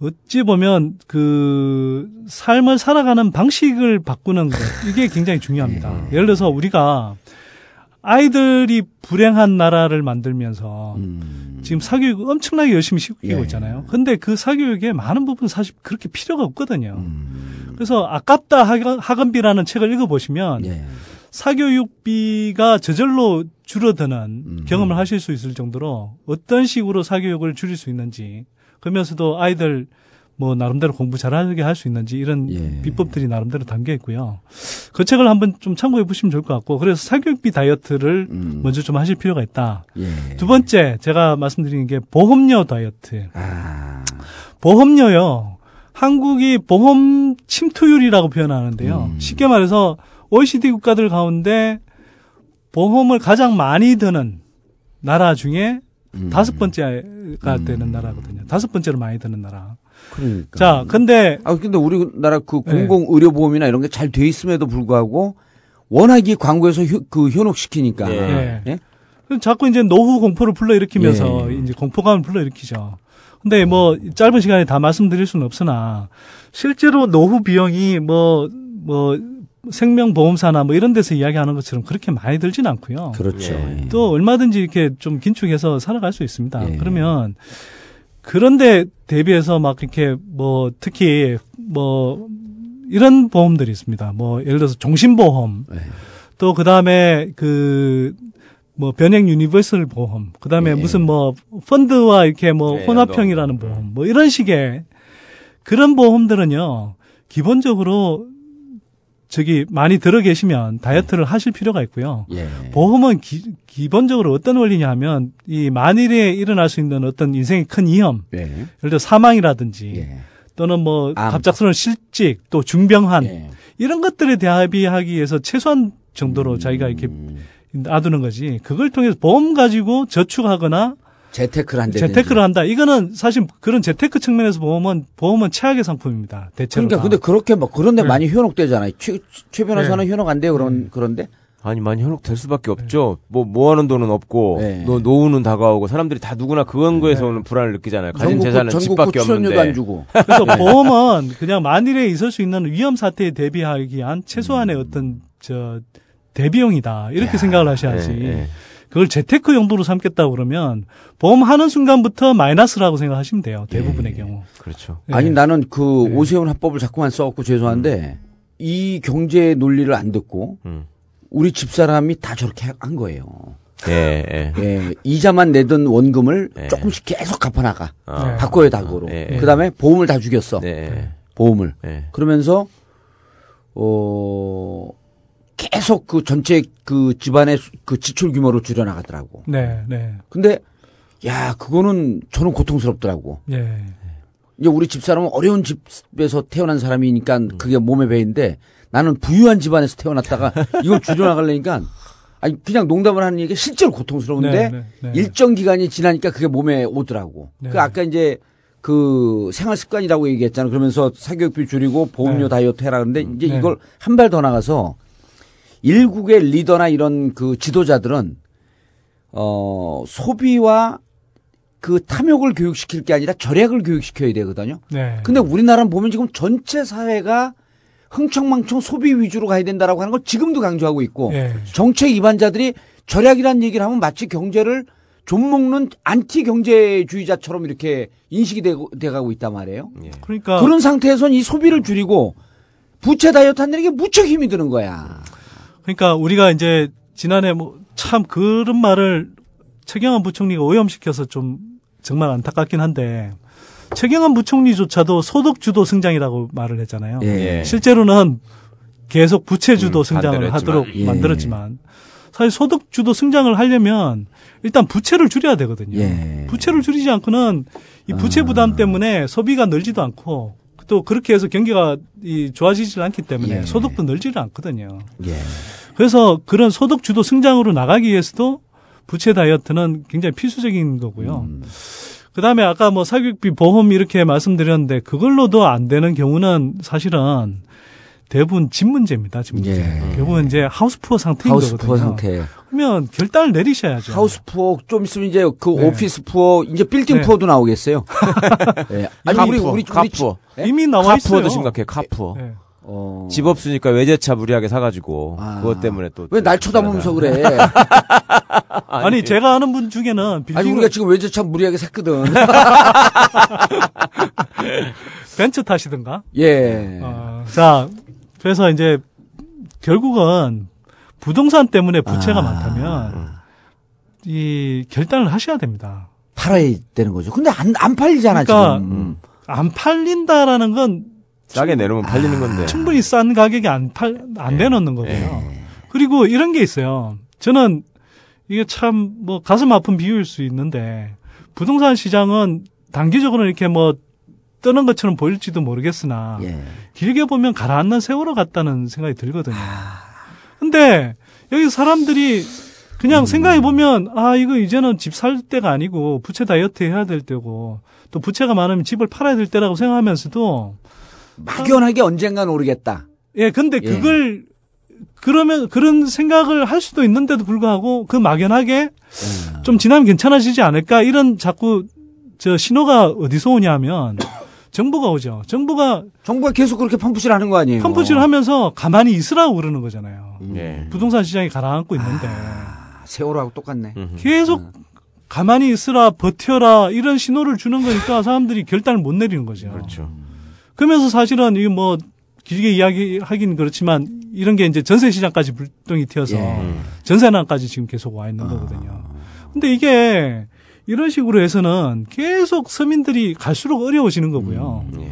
Speaker 7: 어찌 보면 그 삶을 살아가는 방식을 바꾸는 것 이게 굉장히 중요합니다. 음. 예를 들어서 우리가 아이들이 불행한 나라를 만들면서 음. 지금 사교육 엄청나게 열심히 예. 시키고 예. 있잖아요. 근데 그 사교육에 많은 부분 사실 그렇게 필요가 없거든요. 음. 그래서 아깝다 학원, 비라는 책을 읽어보시면 예. 사교육비가 저절로 줄어드는 음. 경험을 하실 수 있을 정도로 어떤 식으로 사교육을 줄일 수 있는지 그러면서도 아이들 뭐 나름대로 공부 잘하게 할 수 있는지 이런 예. 비법들이 나름대로 담겨 있고요. 그 책을 한번 좀 참고해 보시면 좋을 것 같고 그래서 사교육비 다이어트를 음. 먼저 좀 하실 필요가 있다. 예. 두 번째 제가 말씀드리는 게 보험료 다이어트. 아. 보험료요. 한국이 보험 침투율이라고 표현하는데요. 음. 쉽게 말해서 OECD 국가들 가운데 보험을 가장 많이 드는 나라 중에 음. 다섯 번째가 음. 되는 나라거든요. 다섯 번째로 많이 드는 나라. 그러니까. 자, 근데
Speaker 1: 아 근데 우리나라 그 네. 공공 의료 보험이나 이런 게 잘 돼 있음에도 불구하고 워낙 이 광고에서 효, 그 현혹시키니까. 네. 네. 예.
Speaker 7: 예? 자꾸 이제 노후 공포를 불러일으키면서 예, 예. 이제 공포감을 불러일으키죠. 근데 뭐 짧은 시간에 다 말씀드릴 수는 없으나 실제로 노후 비용이 뭐뭐 뭐 생명보험사나 뭐 이런 데서 이야기하는 것처럼 그렇게 많이 들진 않고요.
Speaker 1: 그렇죠. 예.
Speaker 7: 예. 또 얼마든지 이렇게 좀 긴축해서 살아갈 수 있습니다. 예. 그러면 그런데 대비해서 막 이렇게 뭐 특히 뭐 이런 보험들이 있습니다. 뭐 예를 들어서 종신보험 네. 또 그다음에 그 뭐변액 유니버설 보험, 그다음에 네. 무슨 뭐 펀드와 이렇게 뭐 네, 혼합형이라는 뭐. 보험, 뭐 이런 식의 그런 보험들은요 기본적으로 저기 많이 들어 계시면 네. 다이어트를 네. 하실 필요가 있고요. 예. 보험은 기, 본적으로 어떤 원리냐 하면 이 만일에 일어날 수 있는 어떤 인생의 큰 위험, 예. 예를 들어 사망이라든지 예. 또는 뭐 암. 갑작스러운 실직, 또 중병환 예. 이런 것들에 대비하기 위해서 최소한 정도로 음. 자기가 이렇게 놔두는 거지. 그걸 통해서 보험 가지고 저축하거나
Speaker 1: 재테크를 한다.
Speaker 7: 재테크를 한다. 이거는 사실 그런 재테크 측면에서 보면 보험은 최악의 상품입니다.
Speaker 1: 대체로. 그러니까 다. 근데 그렇게 막 그런데 네. 많이 현혹되잖아요. 최, 최 변호사는 네. 현혹 안 돼요. 그런 음. 그런데
Speaker 6: 아니 많이 현혹될 수밖에 네. 없죠. 네. 뭐 모아놓은 돈은 없고 네. 노, 노후는 다가오고 사람들이 다 누구나 그런 거에서 오는 불안을 느끼잖아요. 가진 전국구, 재산은 전국구 집밖에 없는데. 안 주고.
Speaker 7: 그래서 보험은 그냥 만일에 있을 수 있는 위험 사태에 대비하기 위한 최소한의 음. 어떤 저 대비용이다 이렇게 야, 생각을 하셔야지. 그걸 재테크 용도로 삼겠다 그러면 보험하는 순간부터 마이너스라고 생각하시면 돼요. 대부분의 예. 경우.
Speaker 1: 그렇죠. 예. 아니 나는 그 예. 오세훈 합법을 자꾸만 써갖고 죄송한데 음. 이 경제 논리를 안 듣고 음. 우리 집 사람이 다 저렇게 한 거예요. 예, 예. 예. 이자만 내던 원금을 예. 조금씩 계속 갚아나가. 아. 바꿔요, 다그로. 예, 예, 예. 그 다음에 보험을 다 죽였어. 예, 보험을. 그러면서, 어, 계속 그 전체 그 집안의 그 지출 규모를 줄여나가더라고. 네, 네. 근데 야 그거는 저는 고통스럽더라고. 네. 이제 우리 집사람은 어려운 집에서 태어난 사람이니까 그게 몸에 배인데 나는 부유한 집안에서 태어났다가 이걸 줄여나가려니까 아니 그냥 농담을 하는 얘기 실제로 고통스러운데 네, 네, 네, 일정 기간이 지나니까 그게 몸에 오더라고. 네. 그 아까 이제 그 생활 습관이라고 얘기했잖아. 그러면서 사교육비 줄이고 보험료 네. 다이어트 해라. 그런데 이제 이걸 한 발 더 나가서 일국의 리더나 이런 그 지도자들은 어 소비와 그 탐욕을 교육시킬 게 아니라 절약을 교육시켜야 되거든요. 네. 근데 우리나라는 보면 지금 전체 사회가 흥청망청 소비 위주로 가야 된다라고 하는 걸 지금도 강조하고 있고 네. 정책 입안자들이 절약이라는 얘기를 하면 마치 경제를 좀 먹는 안티 경제주의자처럼 이렇게 인식이 되고, 돼가고 있단 말이에요. 네. 그러니까 그런 상태에선 이 소비를 줄이고 부채 다이어트 한다는 게 무척 힘이 드는 거야.
Speaker 7: 그러니까 우리가 이제 지난해 뭐 참 그런 말을 최경환 부총리가 오염시켜서 좀 정말 안타깝긴 한데 최경환 부총리조차도 소득주도 성장이라고 말을 했잖아요. 예. 예. 실제로는 계속 부채주도 음, 성장을 하도록 예. 만들었지만 사실 소득주도 성장을 하려면 일단 부채를 줄여야 되거든요. 예. 부채를 줄이지 않고는 이 부채 아. 부담 때문에 소비가 늘지도 않고 또 그렇게 해서 경기가 이 좋아지질 않기 때문에 예. 소득도 늘지를 않거든요. 예. 그래서 그런 소득 주도 성장으로 나가기 위해서도 부채 다이어트는 굉장히 필수적인 거고요. 음. 그다음에 아까 뭐 사교육비 보험 이렇게 말씀드렸는데 그걸로도 안 되는 경우는 사실은 대부분 집 문제입니다. 집 문제. 예. 결국은 이제 하우스푸어 상태인 하우스푸어 거거든요. 상태. 그러면 결단을 내리셔야죠.
Speaker 1: 하우스푸어 좀 있으면 이제 그 네. 오피스푸어 이제 빌딩푸어도 네. 나오겠어요. 네.
Speaker 6: 아니 우리 우리 카푸어
Speaker 7: 예? 이미 나와 카푸어도
Speaker 6: 있어요. 카푸어도 심각해. 카푸어. 네. 어... 집 없으니까 외제차 무리하게 사가지고 아... 그것 때문에 또
Speaker 1: 왜 날 쳐다보면서 그래? 네. 아니,
Speaker 7: 아니, 제가 아는 분 중에는
Speaker 1: 빌딩 아니 우리가 지금 외제차 무리하게 샀거든.
Speaker 7: 벤츠 타시든가. 예. 어, 자 그래서 이제 결국은 부동산 때문에 부채가 아, 많다면 음. 이 결단을 하셔야 됩니다.
Speaker 1: 팔아야 되는 거죠. 근데 안, 안 팔리잖아, 그러니까 지금. 음.
Speaker 7: 안 팔린다라는 건
Speaker 6: 싸게 내놓으면 팔리는 아, 건데.
Speaker 7: 충분히 싼 가격에 안 팔, 안 예. 내놓는 거고요. 예. 그리고 이런 게 있어요. 저는 이게 참 뭐 가슴 아픈 비유일 수 있는데 부동산 시장은 단기적으로 이렇게 뭐 떠난 것처럼 보일지도 모르겠으나 예. 길게 보면 가라앉는 세월호 같다는 생각이 들거든요. 아... 근데 여기 사람들이 그냥 음... 생각해 보면 아 이거 이제는 집 살 때가 아니고 부채 다이어트 해야 될 때고 또 부채가 많으면 집을 팔아야 될 때라고 생각하면서도
Speaker 1: 막연하게 아, 언젠간 오르겠다.
Speaker 7: 예, 근데 예. 그걸 예. 그러면 그런 생각을 할 수도 있는데도 불구하고 그 막연하게 음. 좀 지나면 괜찮아지지 않을까 이런 자꾸 저 신호가 어디서 오냐면 정부가 오죠. 정부가
Speaker 1: 정부가 계속 그렇게 펌프질 하는 거 아니에요?
Speaker 7: 펌프질 하면서 가만히 있으라고 그러는 거잖아요. 음. 네. 부동산 시장이 가라앉고 아, 있는데
Speaker 1: 아, 세월하고 똑같네.
Speaker 7: 계속 음. 가만히 있으라 버텨라 이런 신호를 주는 거니까 사람들이 결단을 못 내리는 거죠. 그렇죠. 그러면서 사실은 이게 뭐 길게 이야기하긴 그렇지만 이런 게 이제 전세 시장까지 불똥이 튀어서 예. 음. 전세난까지 지금 계속 와 있는 아. 거거든요. 근데 이게 이런 식으로 해서는 계속 서민들이 갈수록 어려워지는 거고요. 음, 예.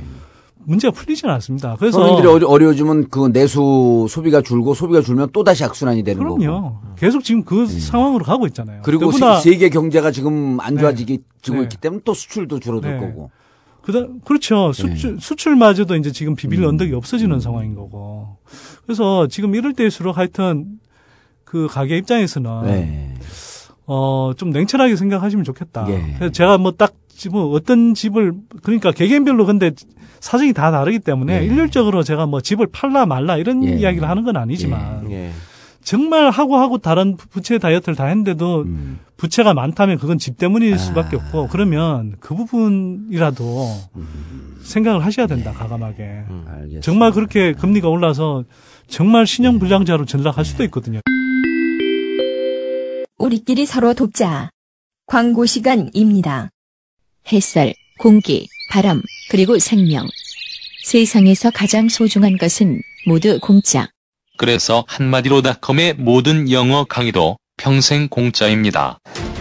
Speaker 7: 문제가 풀리지 않았습니다. 그래서
Speaker 1: 서민들이 어려워지면 그 내수 소비가 줄고 소비가 줄면 또 다시 악순환이 되는 거고요. 그럼요. 거고.
Speaker 7: 계속 지금 그 네. 상황으로 가고 있잖아요.
Speaker 1: 그리고 더구나, 그러니까 세계 경제가 지금 안 네. 좋아지기 지고 네. 있기 때문에 또 수출도 줄어들 네. 거고.
Speaker 7: 그다 그렇죠. 수출 네. 수출마저도 이제 지금 비빌 음. 언덕이 없어지는 음. 상황인 거고. 그래서 지금 이럴 때일수록 하여튼 그 가게 입장에서는 네. 어, 좀 냉철하게 생각하시면 좋겠다. 예. 그래서 제가 뭐 딱, 뭐 어떤 집을, 그러니까 개개인별로 근데 사정이 다 다르기 때문에 예. 일률적으로 제가 뭐 집을 팔라 말라 이런 예. 이야기를 하는 건 아니지만 예. 예. 정말 하고 하고 다른 부채 다이어트를 다 했는데도 음. 부채가 많다면 그건 집 때문일 아. 수밖에 아. 없고 그러면 그 부분이라도 음. 생각을 하셔야 된다 가감하게 예. 음, 정말 그렇게 금리가 올라서 정말 신용 불량자로 전락할 수도 있거든요.
Speaker 10: 우리끼리 서로 돕자. 광고 시간입니다. 햇살, 공기, 바람, 그리고 생명. 세상에서 가장 소중한 것은 모두 공짜.
Speaker 14: 그래서 한마디로 닷컴의 모든 영어 강의도 평생 공짜입니다.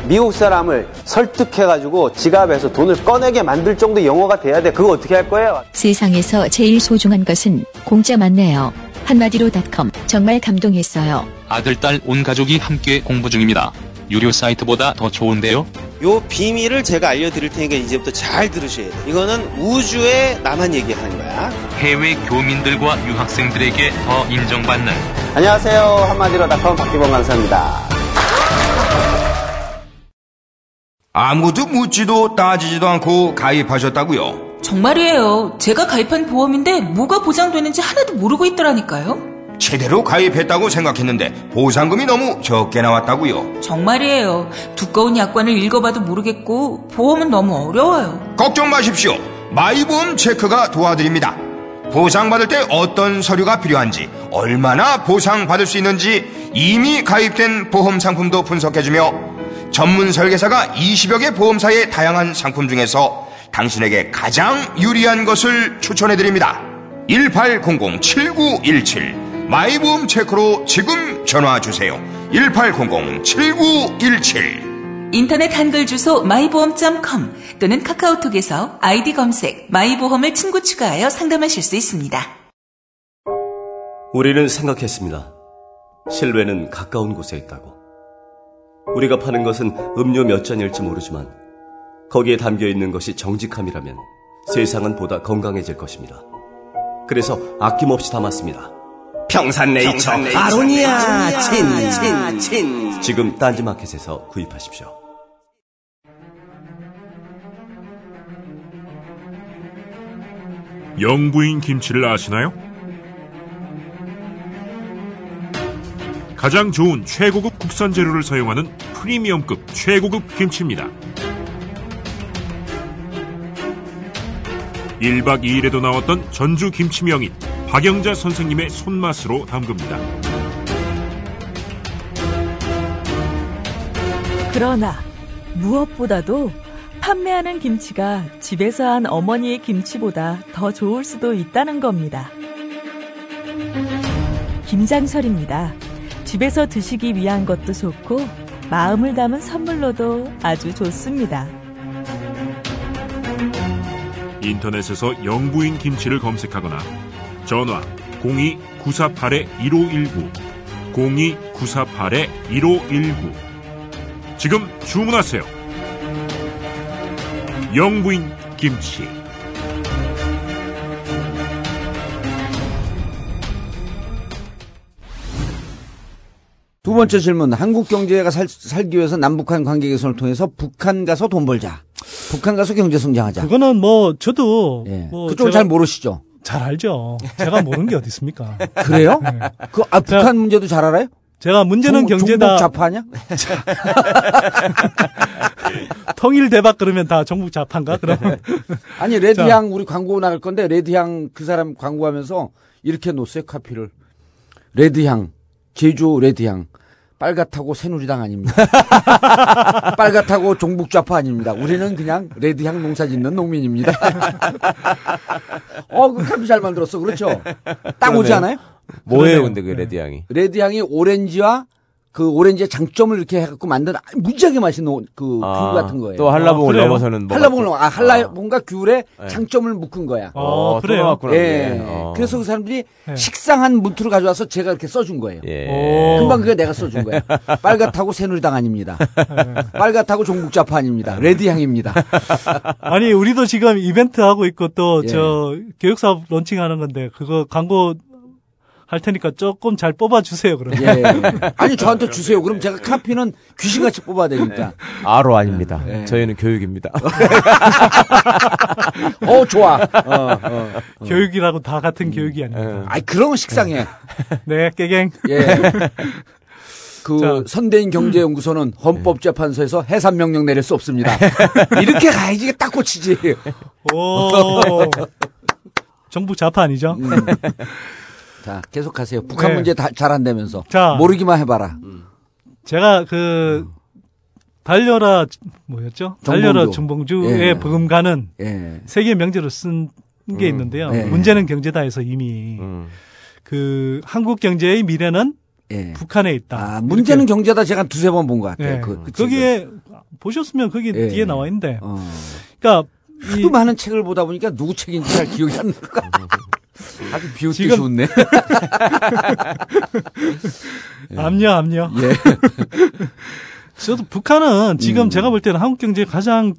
Speaker 15: 미국 사람을 설득해가지고 지갑에서 돈을 꺼내게 만들 정도 영어가 돼야 돼. 그거 어떻게 할 거예요?
Speaker 10: 세상에서 제일 소중한 것은 공짜 맞네요. 한마디로 닷컴 정말 감동했어요.
Speaker 14: 아들, 딸, 온 가족이 함께 공부 중입니다. 유료 사이트보다 더 좋은데요?
Speaker 16: 요 비밀을 제가 알려드릴 테니까 이제부터 잘 들으셔야 돼요. 이거는 우주에 나만 얘기하는 거야.
Speaker 17: 해외 교민들과 유학생들에게 더 인정받는.
Speaker 18: 안녕하세요. 한마디로 닷컴 박기범 강사입니다.
Speaker 19: 아무도 묻지도 따지지도 않고 가입하셨다고요?
Speaker 20: 정말이에요. 제가 가입한 보험인데 뭐가 보장되는지 하나도 모르고 있더라니까요.
Speaker 19: 제대로 가입했다고 생각했는데 보상금이 너무 적게 나왔다고요.
Speaker 20: 정말이에요. 두꺼운 약관을 읽어봐도 모르겠고 보험은 너무 어려워요.
Speaker 19: 걱정 마십시오. 마이보험 체크가 도와드립니다. 보상받을 때 어떤 서류가 필요한지, 얼마나 보상받을 수 있는지 이미 가입된 보험 상품도 분석해주며 전문 설계사가 20여 개 보험사의 다양한 상품 중에서 당신에게 가장 유리한 것을 추천해 드립니다. 1800-7917 마이보험 체크로 지금 전화 주세요. 1800-7917
Speaker 21: 인터넷 한글 주소 마이보험.com 또는 카카오톡에서 아이디 검색 마이보험을 친구 추가하여 상담하실 수 있습니다.
Speaker 22: 우리는 생각했습니다. 실외는 가까운 곳에 있다고. 우리가 파는 것은 음료 몇 잔일지 모르지만 거기에 담겨 있는 것이 정직함이라면 세상은 보다 건강해질 것입니다. 그래서 아낌없이 담았습니다.
Speaker 23: 평산네이처, 네 아로니아 친, 친,
Speaker 22: 친. 지금 딴지마켓에서 구입하십시오.
Speaker 24: 영부인 김치를 아시나요? 가장 좋은 최고급 국산 재료를 사용하는 프리미엄급 최고급 김치입니다. 1박 2일에도 나왔던 전주 김치 명인 박영자 선생님의 손맛으로 담깁니다
Speaker 25: 그러나 무엇보다도 판매하는 김치가 집에서 한 어머니의 김치보다 더 좋을 수도 있다는 겁니다. 김장설입니다. 집에서 드시기 위한 것도 좋고 마음을 담은 선물로도 아주 좋습니다.
Speaker 24: 인터넷에서 영부인 김치를 검색하거나 전화 02-948-1519 02-948-1519 지금 주문하세요. 영부인 김치
Speaker 1: 두 번째 질문. 한국 경제가 살, 살기 위해서 남북한 관계 개선을 통해서 북한 가서 돈 벌자. 북한 가서 경제 성장하자.
Speaker 7: 그거는 뭐 저도 예. 뭐
Speaker 1: 그쪽은 잘 모르시죠.
Speaker 7: 잘 알죠. 제가 모르는 게 어디 있습니까?
Speaker 1: 그래요? 네. 그 아, 북한 제가, 문제도 잘 알아요?
Speaker 7: 제가 문제는 종,
Speaker 1: 경제다. 좌파냐?
Speaker 7: 통일 대박 그러면 다 정북 자판가 그럼
Speaker 1: 아니 레드향 우리 광고 나갈 건데 레드향 그 사람 광고하면서 이렇게 놓으세요 카피를. 레드향 제주 레드향 빨갛다고 새누리당 아닙니다. 빨갛다고 종북좌파 아닙니다. 우리는 그냥 레드향 농사 짓는 농민입니다. 어, 그 카피 잘 만들었어. 그렇죠? 딱 오지 않아요?
Speaker 6: 뭐예요, 근데 그 레드향이?
Speaker 1: 레드향이 오렌지와 그 오렌지의 장점을 이렇게 해갖고 만든 무지하게 맛있는 그 아, 귤 같은 거예요.
Speaker 6: 또 한라봉을 아, 넘어서는
Speaker 1: 뭐 한라봉을 넘어 아 한라봉과 아. 귤의 예. 장점을 묶은 거야. 아,
Speaker 7: 어, 어 그래요. 예.
Speaker 1: 네. 어. 그래서 그 사람들이 네. 식상한 문투를 가져와서 제가 이렇게 써준 거예요. 예. 금방 그게 내가 써준 거예요. 빨갛다고 새누리당 아닙니다. 예. 빨갛다고 종국자파 아닙니다. 레드향입니다.
Speaker 7: 아니 우리도 지금 이벤트 하고 있고 또저 예. 교육사업 런칭하는 건데 그거 광고 할 테니까 조금 잘 뽑아주세요, 그러면. 예,
Speaker 1: 예. 아니, 저한테 주세요. 그럼 제가 카피는 귀신같이 뽑아야 되니까.
Speaker 6: 아로 네. 아닙니다. 예. 저희는 교육입니다.
Speaker 1: 어, 좋아. 어, 어, 어.
Speaker 7: 교육이라고 다 같은 음. 교육이 아닙니다.
Speaker 1: 아니 그런 건 식상해.
Speaker 7: 네, 깨갱. 예.
Speaker 1: 그 자, 선대인 경제연구소는 음. 헌법재판소에서 해산 명령 내릴 수 없습니다. 이렇게 가야지 딱 고치지. 오.
Speaker 7: 정부 자파 아니죠? 음.
Speaker 1: 자, 계속하세요. 네. 북한 네. 문제 잘 안 되면서 자, 모르기만 해봐라.
Speaker 7: 제가 그 달려라 뭐였죠? 달려라 정봉주의 예. 버금가는 예. 세계 명제로 쓴게 음. 있는데요. 예. 문제는 경제다에서 이미 음. 그 한국 경제의 미래는 예. 북한에 있다.
Speaker 1: 아, 문제는 이렇게. 경제다 제가 두세 번 본 것 같아요. 예. 그,
Speaker 7: 그 거기에 보셨으면 거기 예. 뒤에 나와 있는데. 어. 그러니까 하도
Speaker 1: 이, 많은 책을 보다 보니까 누구 책인지 잘 기억이 안 나요. 아주 비웃기 지금... 좋네. 예.
Speaker 7: 압녀, 압녀. 예. 저도 북한은 지금 음. 제가 볼 때는 한국 경제의 가장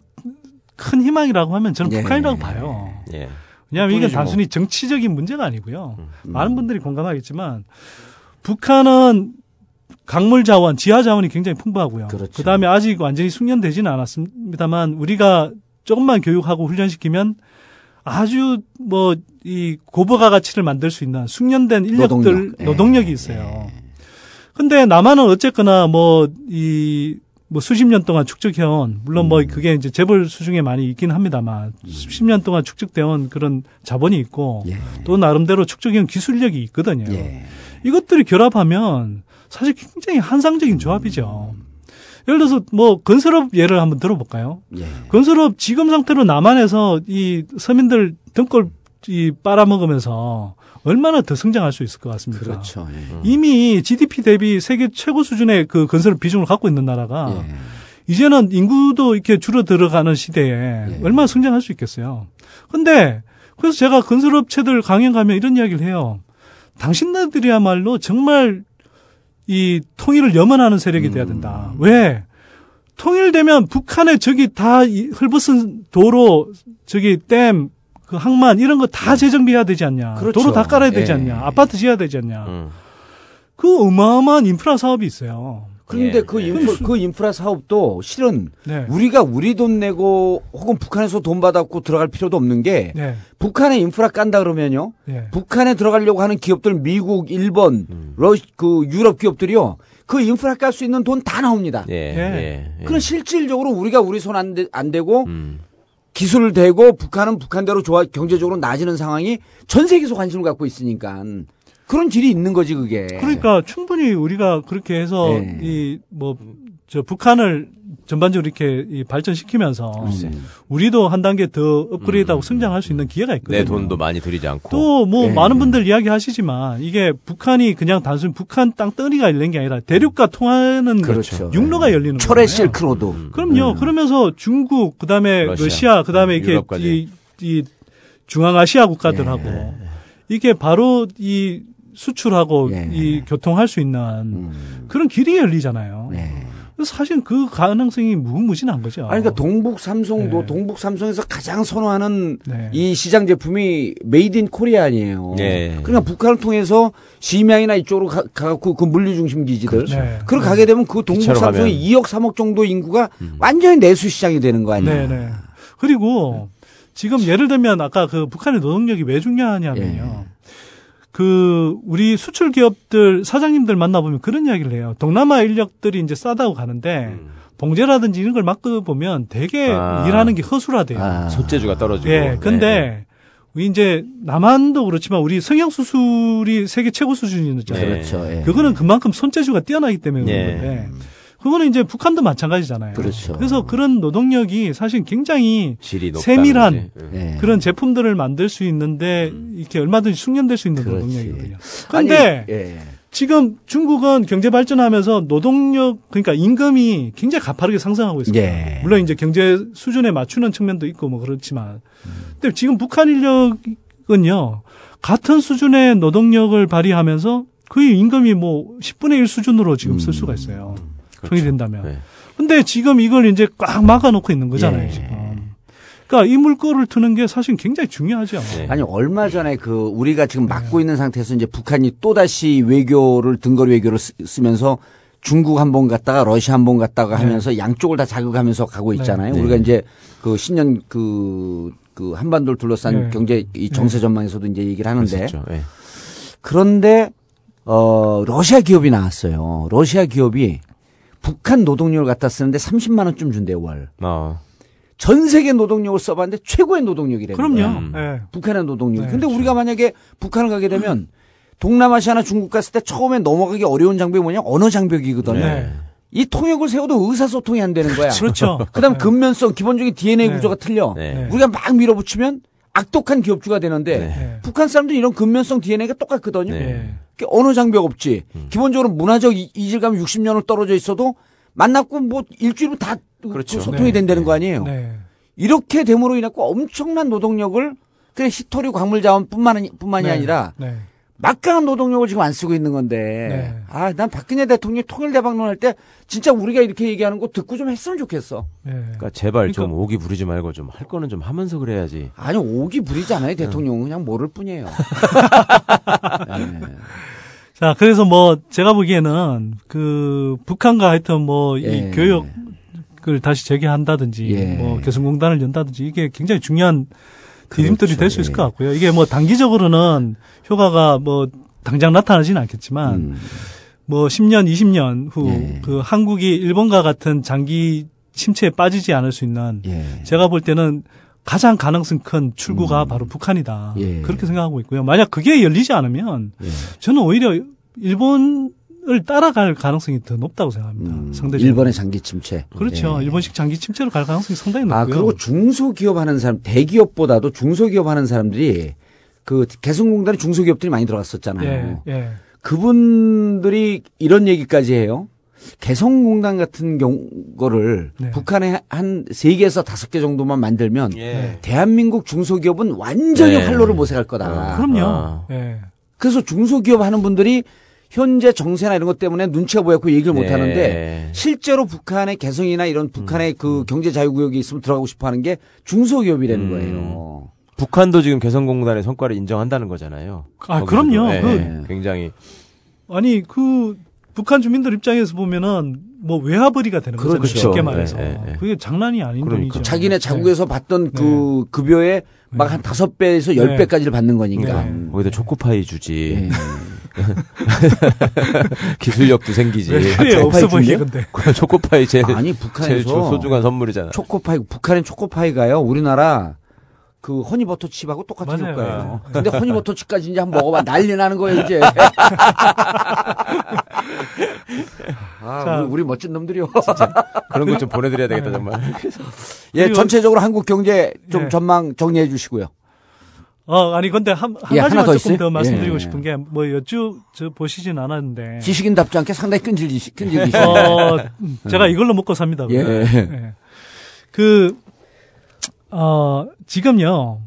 Speaker 7: 큰 희망이라고 하면 저는 예. 북한이라고 봐요. 예. 왜냐하면 이게 단순히 정치적인 문제가 아니고요. 음. 많은 분들이 공감하겠지만 북한은 강물 자원, 지하 자원이 굉장히 풍부하고요. 그렇죠. 그다음에 아직 완전히 숙련되지는 않았습니다만 우리가 조금만 교육하고 훈련시키면 아주 뭐 이 고부가 가치를 만들 수 있는 숙련된 인력들 노동력. 예. 노동력이 있어요. 예. 근데 남한은 어쨌거나 뭐이뭐 뭐 수십 년 동안 축적해온 물론 뭐 음. 뭐 그게 이제 재벌 수중에 많이 있긴 합니다만 음. 수십 년 동안 축적되어온 그런 자본이 있고 예. 또 나름대로 축적해온 기술력이 있거든요. 예. 이것들이 결합하면 사실 굉장히 환상적인 조합이죠. 음. 예를 들어서 뭐 건설업 예를 한번 들어볼까요? 예. 건설업 지금 상태로 남한에서 이 서민들 등골 이 빨아먹으면서 얼마나 더 성장할 수 있을 것 같습니까? 그렇죠. 예. 이미 GDP 대비 세계 최고 수준의 그건설 비중을 갖고 있는 나라가 예. 이제는 인구도 이렇게 줄어 들어가는 시대에 예. 얼마나 성장할 수 있겠어요. 근데 그래서 제가 건설업체들 강연 가면 이런 이야기를 해요. 당신네들이야말로 정말 이 통일을 염원하는 세력이 돼야 된다. 음. 왜? 통일되면 북한의 저기 다 헐벗은 도로, 저기 댐, 그 항만 이런 거다 음. 재정비해야 되지 않냐. 그렇죠. 도로 다 깔아야 되지 예. 않냐. 아파트 지어야 되지 않냐. 음. 그 어마어마한 인프라 사업이 있어요.
Speaker 1: 그런데 예, 그, 예. 인프라, 그 인프라 사업도 실은 네. 우리가 우리 돈 내고 혹은 북한에서 돈 받았고 들어갈 필요도 없는 게 네. 북한에 인프라 깐다 그러면요. 네. 북한에 들어가려고 하는 기업들 미국, 일본, 음. 러시 그 유럽 기업들이요. 그 인프라 깔 수 있는 돈 다 나옵니다. 예, 그럼 실질적으로 우리가 우리 손안 안 되고 음. 기술을 대고 북한은 북한대로 좋아 경제적으로 나아지는 상황이 전 세계에서 관심을 갖고 있으니까 그런 질이 있는 거지 그게.
Speaker 7: 그러니까 충분히 우리가 그렇게 해서 네. 예. 이뭐 저 북한을 전반적으로 이렇게 이 발전시키면서 음. 우리도 한 단계 더 업그레이드하고 음. 성장할 수 있는 기회가 있거든요. 내
Speaker 6: 돈도 많이 들이지 않고.
Speaker 7: 또뭐 예. 많은 분들 이야기하시지만 이게 북한이 그냥 단순히 북한 땅떠이가 열린 게 아니라 대륙과 통하는 그렇죠. 육로가 네. 열리는 철의
Speaker 1: 실크로드. 음.
Speaker 7: 그럼요. 음. 그러면서 중국 그다음에 러시아, 러시아 그다음에 이렇게 이, 이, 중앙아시아 국가들하고 예. 이게 바로 이 수출하고 예. 이 교통할 수 있는 음. 그런 길이 열리잖아요. 예. 사실 그 가능성이 무무진한 거죠.
Speaker 1: 아니, 그러니까 동북 삼성도 네. 동북 삼성에서 가장 선호하는 네. 이 시장 제품이 메이드 인 코리아 아니에요. 네. 그러니까 북한을 통해서 심양이나 이쪽으로 가, 갖고 그 물류 중심 기지들 그렇죠. 네. 그걸 가게 되면 그 동북 삼성이 2억 3억 정도 인구가 음. 완전히 내수 시장이 되는 거 아니에요. 네, 네.
Speaker 7: 그리고 지금 예를 들면 아까 그 북한의 노동력이 왜 중요하냐면요. 예. 그 우리 수출 기업들 사장님들 만나보면 그런 이야기를 해요. 동남아 인력들이 이제 싸다고 가는데 음. 봉제라든지 이런 걸 막고 보면 되게 아. 일하는 게 허술하대요. 아.
Speaker 6: 소재주가 떨어지고.
Speaker 7: 예. 네. 근데 네. 이제 남한도 그렇지만 우리 성형 수술이 세계 최고 수준이었잖아요. 네. 그렇죠. 예. 그거는 그만큼 손재주가 뛰어나기 때문에 그런 네. 건데. 음. 그거는 이제 북한도 마찬가지잖아요. 그렇죠. 그래서 그런 노동력이 사실 굉장히 세밀한 예. 네. 그런 제품들을 만들 수 있는데 음. 이렇게 얼마든지 숙련될 수 있는 그렇지. 노동력이거든요. 그런데 예, 예. 지금 중국은 경제 발전하면서 노동력 그러니까 임금이 굉장히 가파르게 상승하고 있습니다. 예. 물론 이제 경제 수준에 맞추는 측면도 있고 뭐 그렇지만 음. 근데 지금 북한 인력은요 같은 수준의 노동력을 발휘하면서 거의 임금이 뭐 10분의 1 수준으로 지금 음. 쓸 수가 있어요. 그렇죠. 된다면. 네. 근데 지금 이걸 이제 꽉 막아놓고 있는 거잖아요, 예. 지금. 그러니까 이 물꼬를 트는 게 사실 굉장히 중요하죠. 네.
Speaker 1: 아니 얼마 전에 그 우리가 지금 네. 막고 있는 상태에서 이제 북한이 또 다시 외교를 등거리 외교를 쓰, 면서 중국 한 번 갔다가 러시아 한 번 갔다가 네. 하면서 양쪽을 다 자극하면서 가고 네. 있잖아요. 네. 우리가 이제 그 신년 그, 그 한반도를 둘러싼 경제 이 정세 전망에서도 이제 얘기를 하는데 그런데 어 러시아 기업이 나왔어요. 러시아 기업이 북한 노동력을 갖다 쓰는데 30만 원쯤 준대요 월. 어. 전 세계 노동력을 써봤는데 최고의 노동력이래요. 그럼요. 음. 네. 북한의 노동력. 네, 근데 그렇죠. 우리가 만약에 북한을 가게 되면 동남아시아나 중국 갔을 때 처음에 넘어가기 어려운 장벽이 뭐냐 언어 장벽이거든요. 네. 이 통역을 세워도 의사소통이 안 되는 거야. 그렇죠. 그렇죠. 그다음 네. 근면성 기본적인 DNA 네. 구조가 틀려. 네. 네. 우리가 막 밀어붙이면 악독한 기업주가 되는데 네. 네. 북한 사람들은 이런 근면성 DNA가 똑같거든요. 어느 장벽 없지. 음. 기본적으로 문화적 이질감이 60년을 떨어져 있어도 만났고 뭐일주일후다 그 그렇죠. 그 소통이 네. 된다는 거 아니에요. 네. 이렇게 됨으로 인해서 엄청난 노동력을 그 히토리 광물 자원뿐만 이 네. 아니라 네. 막강한 노동력을 지금 안 쓰고 있는 건데 네. 아난 박근혜 대통령이 통일대박론할 때 진짜 우리가 이렇게 얘기하는 거 듣고 좀 했으면 좋겠어.
Speaker 6: 네. 그러니까 제발 그러니까... 좀 오기 부리지 말고 좀 할 거는 좀 하면서 그래야지.
Speaker 1: 아니 오기 부리지 않아요 대통령은 그냥 모를 뿐이에요. 네.
Speaker 7: 자 그래서 뭐 제가 보기에는 그 북한과 하여튼 뭐이 예. 교역을 다시 재개한다든지 예. 뭐 개성공단을 연다든지 이게 굉장히 중요한 그림들이 될 수 있을 예. 것 같고요. 이게 뭐 단기적으로는 효과가 뭐 당장 나타나지는 않겠지만 음. 뭐 10년, 20년 후그 예. 그 한국이 일본과 같은 장기 침체에 빠지지 않을 수 있는 예. 제가 볼 때는 가장 가능성 큰 출구가 음. 바로 북한이다. 예. 그렇게 생각하고 있고요. 만약 그게 열리지 않으면 예. 저는 오히려 일본 을 따라갈 가능성이 더 높다고 생각합니다. 음, 상대적으로.
Speaker 1: 일본의 장기 침체.
Speaker 7: 그렇죠. 네. 일본식 장기 침체로 갈 가능성이 상당히 아, 높고요. 아,
Speaker 1: 그리고 중소기업 하는 사람, 대기업보다도 중소기업 하는 사람들이 그 개성공단에 중소기업들이 많이 들어갔었잖아요. 예, 예. 그분들이 이런 얘기까지 해요. 개성공단 같은 경우 거를 네. 북한에 한 세개에서 다섯 개 정도만 만들면 예. 대한민국 중소기업은 완전히 네. 활로를 모색할 거다. 아,
Speaker 7: 그럼요. 아. 예.
Speaker 1: 그래서 중소기업 하는 분들이 현재 정세나 이런 것 때문에 눈치가 보였고 얘기를 네. 못 하는데 실제로 북한의 개성이나 이런 북한의 음. 그 음. 경제 자유구역이 있으면 들어가고 싶어 하는 게 중소기업이라는 음. 거예요.
Speaker 6: 북한도 지금 개성공단의 성과를 인정한다는 거잖아요.
Speaker 7: 아, 그럼요. 네. 그, 굉장히. 아니, 그, 북한 주민들 입장에서 보면은 뭐 외화벌이가 되는 거죠. 그렇죠. 쉽게 네, 말해서. 네, 그게 장난이 아닌 그러니까. 돈이죠.
Speaker 1: 자기네 자국에서 받던 그 급여의 막한 다섯 배에서 열배까지를 받는 거니까.
Speaker 6: 거기다 초코파이 주지. 기술력도 생기지.
Speaker 7: 아, 없어 보이게 근데.
Speaker 6: 초코파이 제일 아니 북한에서 제일 소중한 선물이잖아.
Speaker 1: 초코파이 북한엔 초코파이가요. 우리나라 그 허니버터칩하고 똑같은 효과예요. 네. 근데 허니버터칩까지 이제 한번 먹어봐 난리 나는 거예요 이제. 아, 자, 우리, 우리, 멋진 놈들이요.
Speaker 6: 그런 거 좀 보내드려야 되겠다 정말.
Speaker 1: 예, 전체적으로 한국 경제 좀 예. 전망 정리해 주시고요.
Speaker 7: 어, 아니 근데 한, 한 예, 가지만 더 조금 있어요? 더 말씀드리고 예, 싶은 게 뭐 여쭈 저 보시진 않았는데
Speaker 1: 지식인답지 않게 상당히 끈질기 끈질기. 어,
Speaker 7: 제가 이걸로 먹고 삽니다. 예. 예. 그 어, 지금요.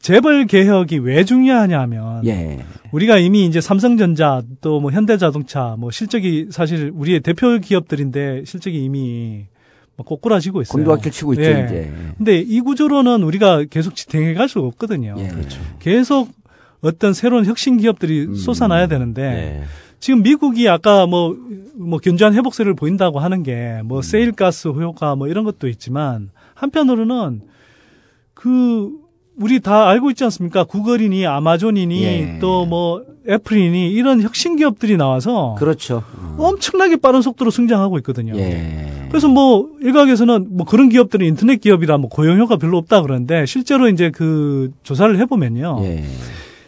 Speaker 7: 재벌 개혁이 왜 중요하냐면 하 예. 우리가 이미 이제 삼성전자 또 뭐 현대자동차 뭐 실적이 사실 우리의 대표 기업들인데 실적이 이미 꼬꾸라지고 있어요.
Speaker 1: 곤두박질 치고 있죠, 예. 이제.
Speaker 7: 근데 이 구조로는 우리가 계속 지탱해 갈 수가 없거든요. 예. 그렇죠. 계속 어떤 새로운 혁신 기업들이 음. 쏟아나야 되는데 예. 지금 미국이 아까 뭐, 뭐 견조한 회복세를 보인다고 하는 게뭐 음. 세일가스 효과 뭐 이런 것도 있지만 한편으로는 그 우리 다 알고 있지 않습니까? 구글이니 아마존이니 예. 또뭐 애플이니 이런 혁신 기업들이 나와서
Speaker 1: 그렇죠. 음.
Speaker 7: 엄청나게 빠른 속도로 성장하고 있거든요. 예. 그래서 뭐 일각에서는 뭐 그런 기업들은 인터넷 기업이라 뭐 고용 효과 별로 없다 그러는데 실제로 이제 그 조사를 해보면요. 예.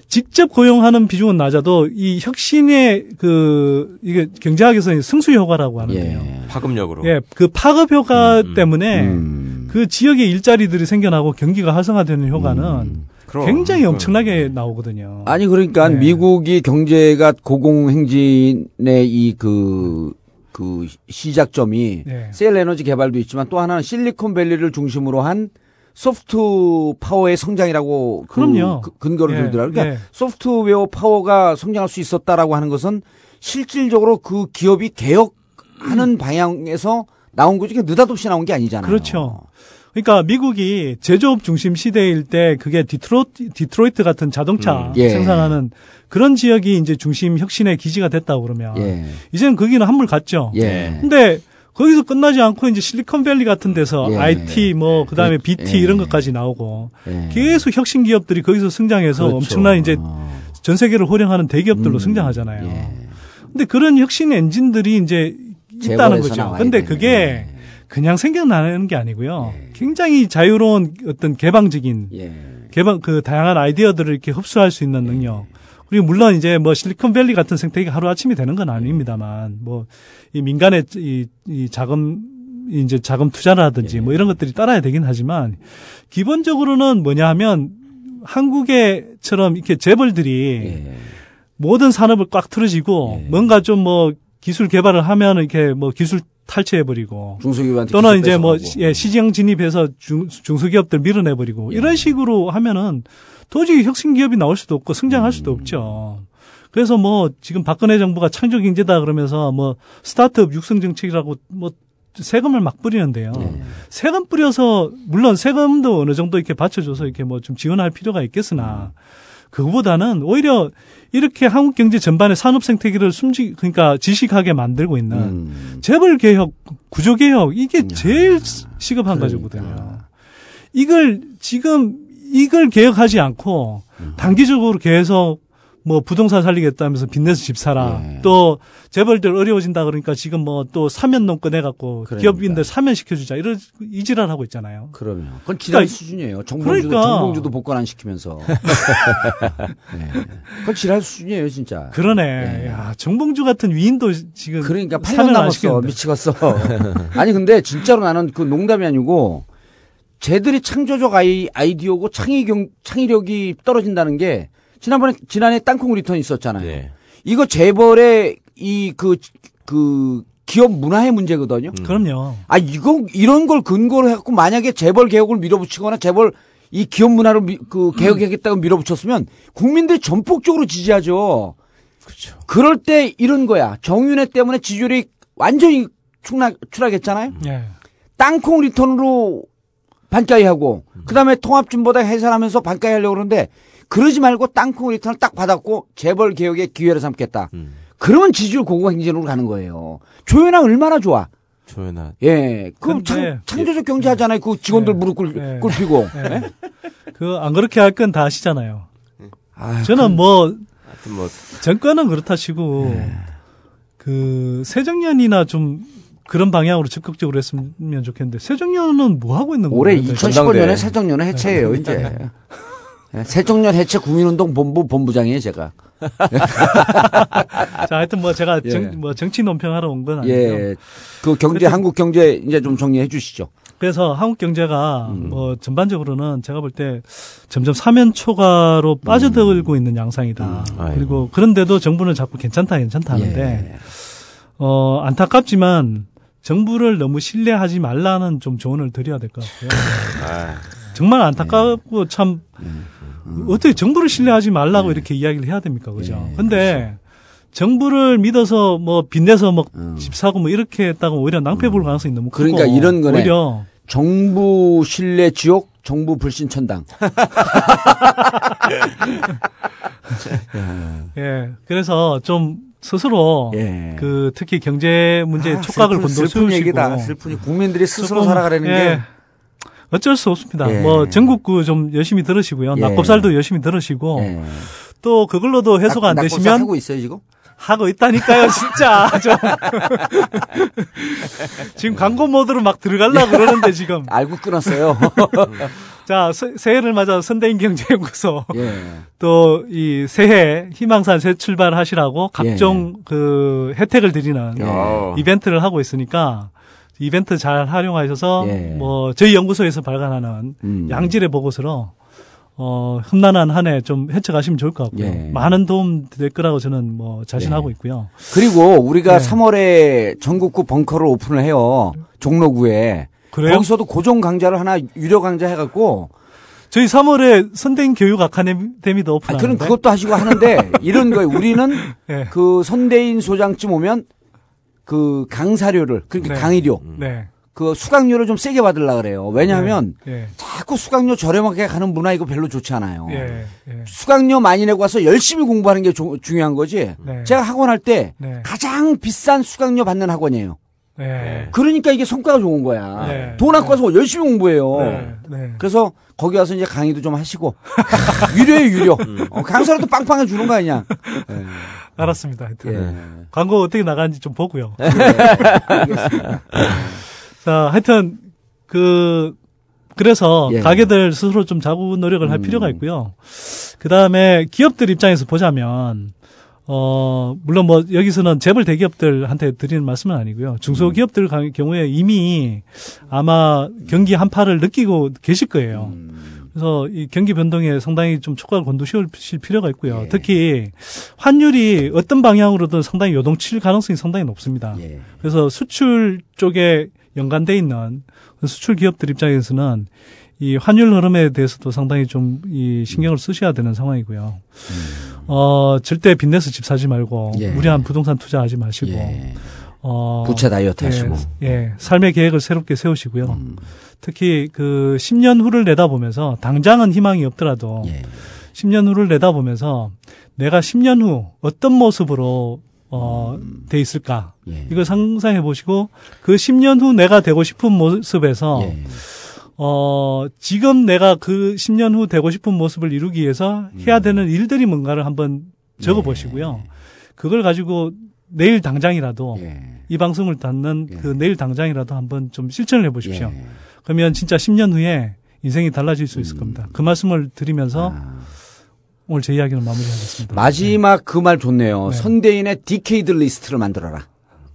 Speaker 7: 직접 고용하는 비중은 낮아도 이 혁신의 그 이게 경제학에서 승수 효과라고 하는데요. 예.
Speaker 6: 파급력으로. 예,
Speaker 7: 그 파급 효과 음, 음, 때문에 음. 그지역의 일자리들이 생겨나고 경기가 활성화되는 효과는 음, 굉장히 엄청나게 네. 나오거든요.
Speaker 1: 아니 그러니까 네. 미국이 경제가 고공행진의 이 그 그 시작점이 네. 셀 에너지 개발도 있지만 또 하나는 실리콘밸리를 중심으로 한 소프트 파워의 성장이라고 그 그럼요. 그 근거를 네. 들더라고요. 그러니까 예. 네. 소프트웨어 파워가 성장할 수 있었다라고 하는 것은 실질적으로 그 기업이 개혁하는 방향에서 나온 거지 그게 느닷없이 나온 게 아니잖아요.
Speaker 7: 그렇죠. 그러니까 미국이 제조업 중심 시대일 때 그게 디트로이트, 디트로이트 같은 자동차 음, 예. 생산하는 그런 지역이 이제 중심 혁신의 기지가 됐다고 그러면 예. 이제는 거기는 한물 갔죠. 예. 근데 거기서 끝나지 않고 이제 실리콘밸리 같은 데서 예. IT 뭐 예. 그다음에 BT 예. 이런 것까지 나오고 예. 계속 혁신 기업들이 거기서 승장해서 그렇죠. 엄청난 이제 어. 전 세계를 호령하는 대기업들로 음, 승장하잖아요. 근데 그런 혁신 엔진들이 이제 있다는 거죠. 근데 그게 네. 그냥 생겨나는게 아니고요. 예. 굉장히 자유로운 어떤 개방적인 예. 개방 그 다양한 아이디어들을 이렇게 흡수할 수 있는 예. 능력. 그리고 물론 이제 뭐 실리콘밸리 같은 생태계 하루 아침이 되는 건 아닙니다만 뭐 이 민간의 이, 이 자금 이제 자금 투자라든지뭐 예. 이런 것들이 따라야 되긴 하지만 기본적으로는 뭐냐 하면 한국의처럼 이렇게 재벌들이 모든 산업을 꽉 틀어지고 뭔가 좀뭐 기술 개발을 하면 이렇게 뭐 기술 탈취해버리고 중소기업한테 또는 이제 뭐 예, 시장 진입해서 중, 중소기업들 밀어내버리고 예. 이런 식으로 하면은 도저히 혁신 기업이 나올 수도 없고 성장할 수도 음. 없죠. 그래서 뭐 지금 박근혜 정부가 창조 경제다 그러면서 뭐 스타트업 육성 정책이라고 뭐 세금을 막 뿌리는데요. 예. 세금 뿌려서 물론 세금도 어느 정도 이렇게 받쳐줘서 이렇게 뭐 좀 지원할 필요가 있겠으나 음. 그보다는 오히려 이렇게 한국 경제 전반의 산업 생태계를 숨지 그러니까 지식하게 만들고 있는 음. 재벌 개혁, 구조 개혁 이게 제일 야. 시급한 그러니까. 거거든요. 이걸 지금 이걸 개혁하지 않고 음. 단기적으로 계속 뭐 부동산 살리겠다면서 빚내서 집 사라. 예. 또 재벌들 어려워진다 그러니까 지금 뭐 또 사면 농권 해갖고 그러니까. 기업인들 사면 시켜주자 이런 이질환 하고 있잖아요.
Speaker 1: 그럼면 그건 기단 그러니까, 수준이에요. 정봉주도 그러니까. 정봉주도 복권 안 시키면서. 네. 그건 지랄 수준이에요 진짜.
Speaker 7: 그러네. 네. 야 정봉주 같은 위인도 지금
Speaker 1: 그러니까 8년 남았어 미치겠어. 아니 근데 진짜로 나는 그 농담이 아니고 쟤들이 창조적 아이, 아이디어고 창의경, 창의력이 떨어진다는 게 지난번에 지난해 땅콩 리턴 있었잖아요. 네. 이거 재벌의 이그그 그 기업 문화의 문제거든요. 음.
Speaker 7: 그럼요.
Speaker 1: 아 이거 이런 걸 근거로 해갖고 만약에 재벌 개혁을 밀어붙이거나 재벌 이 기업 문화를 미, 그 개혁하겠다고 음. 밀어붙였으면 국민들이 전폭적으로 지지하죠. 그렇죠. 그럴 때 이런 거야. 정윤회 때문에 지지율이 완전히 추락, 추락했잖아요. 네. 음. 예. 땅콩 리턴으로 반가이 하고 그다음에 통합진보당 해산하면서 반가이 하려고 그러는데 그러지 말고 땅콩 리턴을 딱 받았고 재벌 개혁의 기회를 삼겠다. 음. 그러면 지지율 고공 행진으로 가는 거예요. 조연아 얼마나 좋아.
Speaker 6: 조연아.
Speaker 1: 예. 그럼 창, 예. 창조적 경제 하잖아요. 그 직원들 예. 무릎 꿇, 예. 꿇히고. 예. 예?
Speaker 7: 그안 그렇게 할 건 다 아시잖아요. 아유, 그 저는 그, 뭐, 뭐 정권은 그렇다 시고그 예. 새정년이나 좀 그런 방향으로 적극적으로 했으면 좋겠는데 새정년은 뭐 하고 있는 거예요? 올해
Speaker 1: 2019년에 새정년은 해체해요 이제. 세종년 예, 해체 국민운동 본부 본부장이에요 제가.
Speaker 7: 자, 하여튼 뭐 제가 예. 정, 예. 뭐 정치 논평하러 온건 예. 아니고요. 예.
Speaker 1: 그 경제 한국 경제 이제 좀 정리해 주시죠.
Speaker 7: 그래서 한국 경제가 음. 뭐 전반적으로는 제가 볼 때 점점 사면 초과로 음. 빠져들고 음. 있는 양상이다. 음. 그리고 그런데도 정부는 자꾸 괜찮다 괜찮다 하는데 예. 어 안타깝지만 정부를 너무 신뢰하지 말라는 좀 조언을 드려야 될 것 같고요. 아. 정말 안타깝고 참 음. 음. 어떻게 정부를 신뢰하지 말라고 네. 이렇게 이야기를 해야 됩니까, 그죠? 네, 근데 그렇죠. 정부를 믿어서 뭐 빚내서 뭐집 음. 사고 뭐 이렇게 했다고 오히려 낭패 볼 음. 가능성이 너무
Speaker 1: 크고 그러니까 이런 거네. 오히려 정부 신뢰 지옥, 정부 불신 천당. 예.
Speaker 7: 그래서 좀 스스로 예. 그 특히 경제 문제 아, 촉각을 본두세우시고 슬픈 얘기다.
Speaker 1: 슬픈 국민들이 스스로 조금, 살아가려는 예. 게
Speaker 7: 어쩔 수 없습니다. 예. 뭐 전국구 그 좀 열심히 들으시고요. 예. 낙곱살도 열심히 들으시고 예. 또 그걸로도 해소가 안 되시면
Speaker 1: 하고 있어요 지금.
Speaker 7: 하고 있다니까요, 진짜. 좀. 지금 광고 모드로 막 들어가려고 그러는데 지금.
Speaker 1: 알고 끊었어요.
Speaker 7: 자, 새해를 맞아 선대인 경제연구소 예. 또이 새해 희망산 새 출발하시라고 각종 예. 그 혜택을 드리는 예. 이벤트를 하고 있으니까 이벤트 잘 활용하셔서 예. 뭐 저희 연구소에서 발간하는 음. 양질의 보고서로 어, 험난한 한해좀 헤쳐가시면 좋을 것 같고요. 예. 많은 도움 될 거라고 저는 뭐 자신하고 예. 있고요.
Speaker 1: 그리고 우리가 네. 3월에 전국구 벙커를 오픈을 해요. 종로구에. 그래요? 거기서도 고정 강좌를 하나 유료 강좌 해갖고
Speaker 7: 저희 3월에 선대인 교육 아카데미도 오픈하는데. 아,
Speaker 1: 그럼 그것도 하시고 하는데 이런 거예요. 우리는 네. 그 선대인 소장쯤 오면 그 강사료를 그러니까 네. 강의료 음. 네. 그 수강료를 좀 세게 받으려 그래요. 왜냐하면 예. 자꾸 수강료 저렴하게 가는 문화 이거 별로 좋지 않아요. 예. 예. 수강료 많이 내고 와서 열심히 공부하는 게 조, 중요한 거지. 네. 제가 학원 할때 네. 가장 비싼 수강료 받는 학원이에요. 네. 그러니까 이게 성과가 좋은 거야. 네. 돈 아까 워서 열심히 공부해요. 그래서 거기 와서 이제 강의도 좀 하시고 유료에 유료. 음. 어, 강사라도 빵빵해 주는 거 아니냐.
Speaker 7: 알았습니다. 하여튼. 예. 광고 어떻게 나가는지 좀 보고요. 예. 알겠습니다. 자, 하여튼 그 그래서 예. 가게들 스스로 좀 자구 노력을 할 음. 필요가 있고요. 그 다음에 기업들 입장에서 보자면 어 물론 뭐 여기서는 재벌 대기업들한테 드리는 말씀은 아니고요. 중소기업들 음. 경우에 이미 아마 경기 한파를 느끼고 계실 거예요. 음. 그래서 이 경기 변동에 상당히 좀 촉각을 곤두실 필요가 있고요. 예. 특히 환율이 어떤 방향으로든 상당히 요동칠 가능성이 상당히 높습니다. 예. 그래서 수출 쪽에 연관돼 있는 수출 기업들 입장에서는 이 환율 흐름에 대해서도 상당히 좀 이 신경을 쓰셔야 되는 상황이고요. 음. 어 절대 빚내서 집 사지 말고 예. 무리한 부동산 투자하지 마시고. 예.
Speaker 1: 어, 부채 다이어트 예, 하시고.
Speaker 7: 예. 삶의 계획을 새롭게 세우시고요. 음. 특히 그 10년 후를 내다보면서 당장은 희망이 없더라도 예. 10년 후를 내다보면서 내가 10년 후 어떤 모습으로 어, 음. 돼 있을까. 예. 이걸 상상해 보시고 그 10년 후 내가 되고 싶은 모습에서 예. 어, 지금 내가 그 10년 후 되고 싶은 모습을 이루기 위해서 해야 음. 되는 일들이 뭔가를 한번 적어 보시고요. 예. 그걸 가지고 내일 당장이라도 예. 이 방송을 듣는 예. 그 내일 당장이라도 한번 좀 실천을 해보십시오. 예. 그러면 진짜 10년 후에 인생이 달라질 수 음. 있을 겁니다. 그 말씀을 드리면서 아. 오늘 제이야기를 마무리하겠습니다.
Speaker 1: 마지막 네. 그말 좋네요. 네. 선대인의 디케이드 리스트를 만들어라.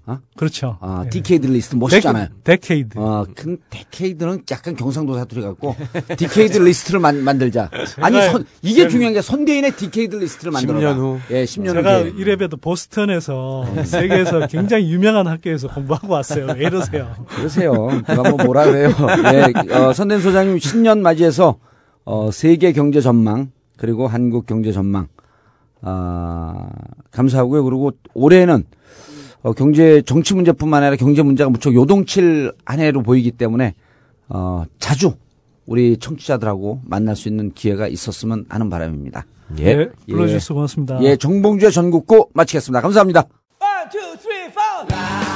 Speaker 1: 어?
Speaker 7: 그렇죠.
Speaker 1: 아, 예. 디케이드 리스트 멋있잖아요.
Speaker 7: 데케이드.
Speaker 1: 아, 그 데케이드는 약간 경상도 사투리 같고 디케이드 리스트를 만, 만들자. 아니, 선, 이게 중요한 게 선대인의 디케이드 리스트를 만들어. 10년 후.
Speaker 7: 예, 10년 제가 후. 제가 이래봬도 보스턴에서 세계에서 굉장히 유명한 학교에서 공부하고 왔어요. 왜 이러세요?
Speaker 1: 그러세요. 그거 한번 뭐 뭐라 그래요. 예, 어, 선대인 소장님 1 0년 맞이해서 어, 세계 경제 전망 그리고 한국 경제 전망 아, 감사하고요. 그리고 올해는 어, 경제 정치 문제뿐만 아니라 경제 문제가 무척 요동칠 한 해로 보이기 때문에 어, 자주 우리 청취자들하고 만날 수 있는 기회가 있었으면 하는 바람입니다.
Speaker 7: 예. 네, 불러주셔서 고맙습니다.
Speaker 1: 예, 정봉주의 전국고 마치겠습니다. 감사합니다. One, two, three,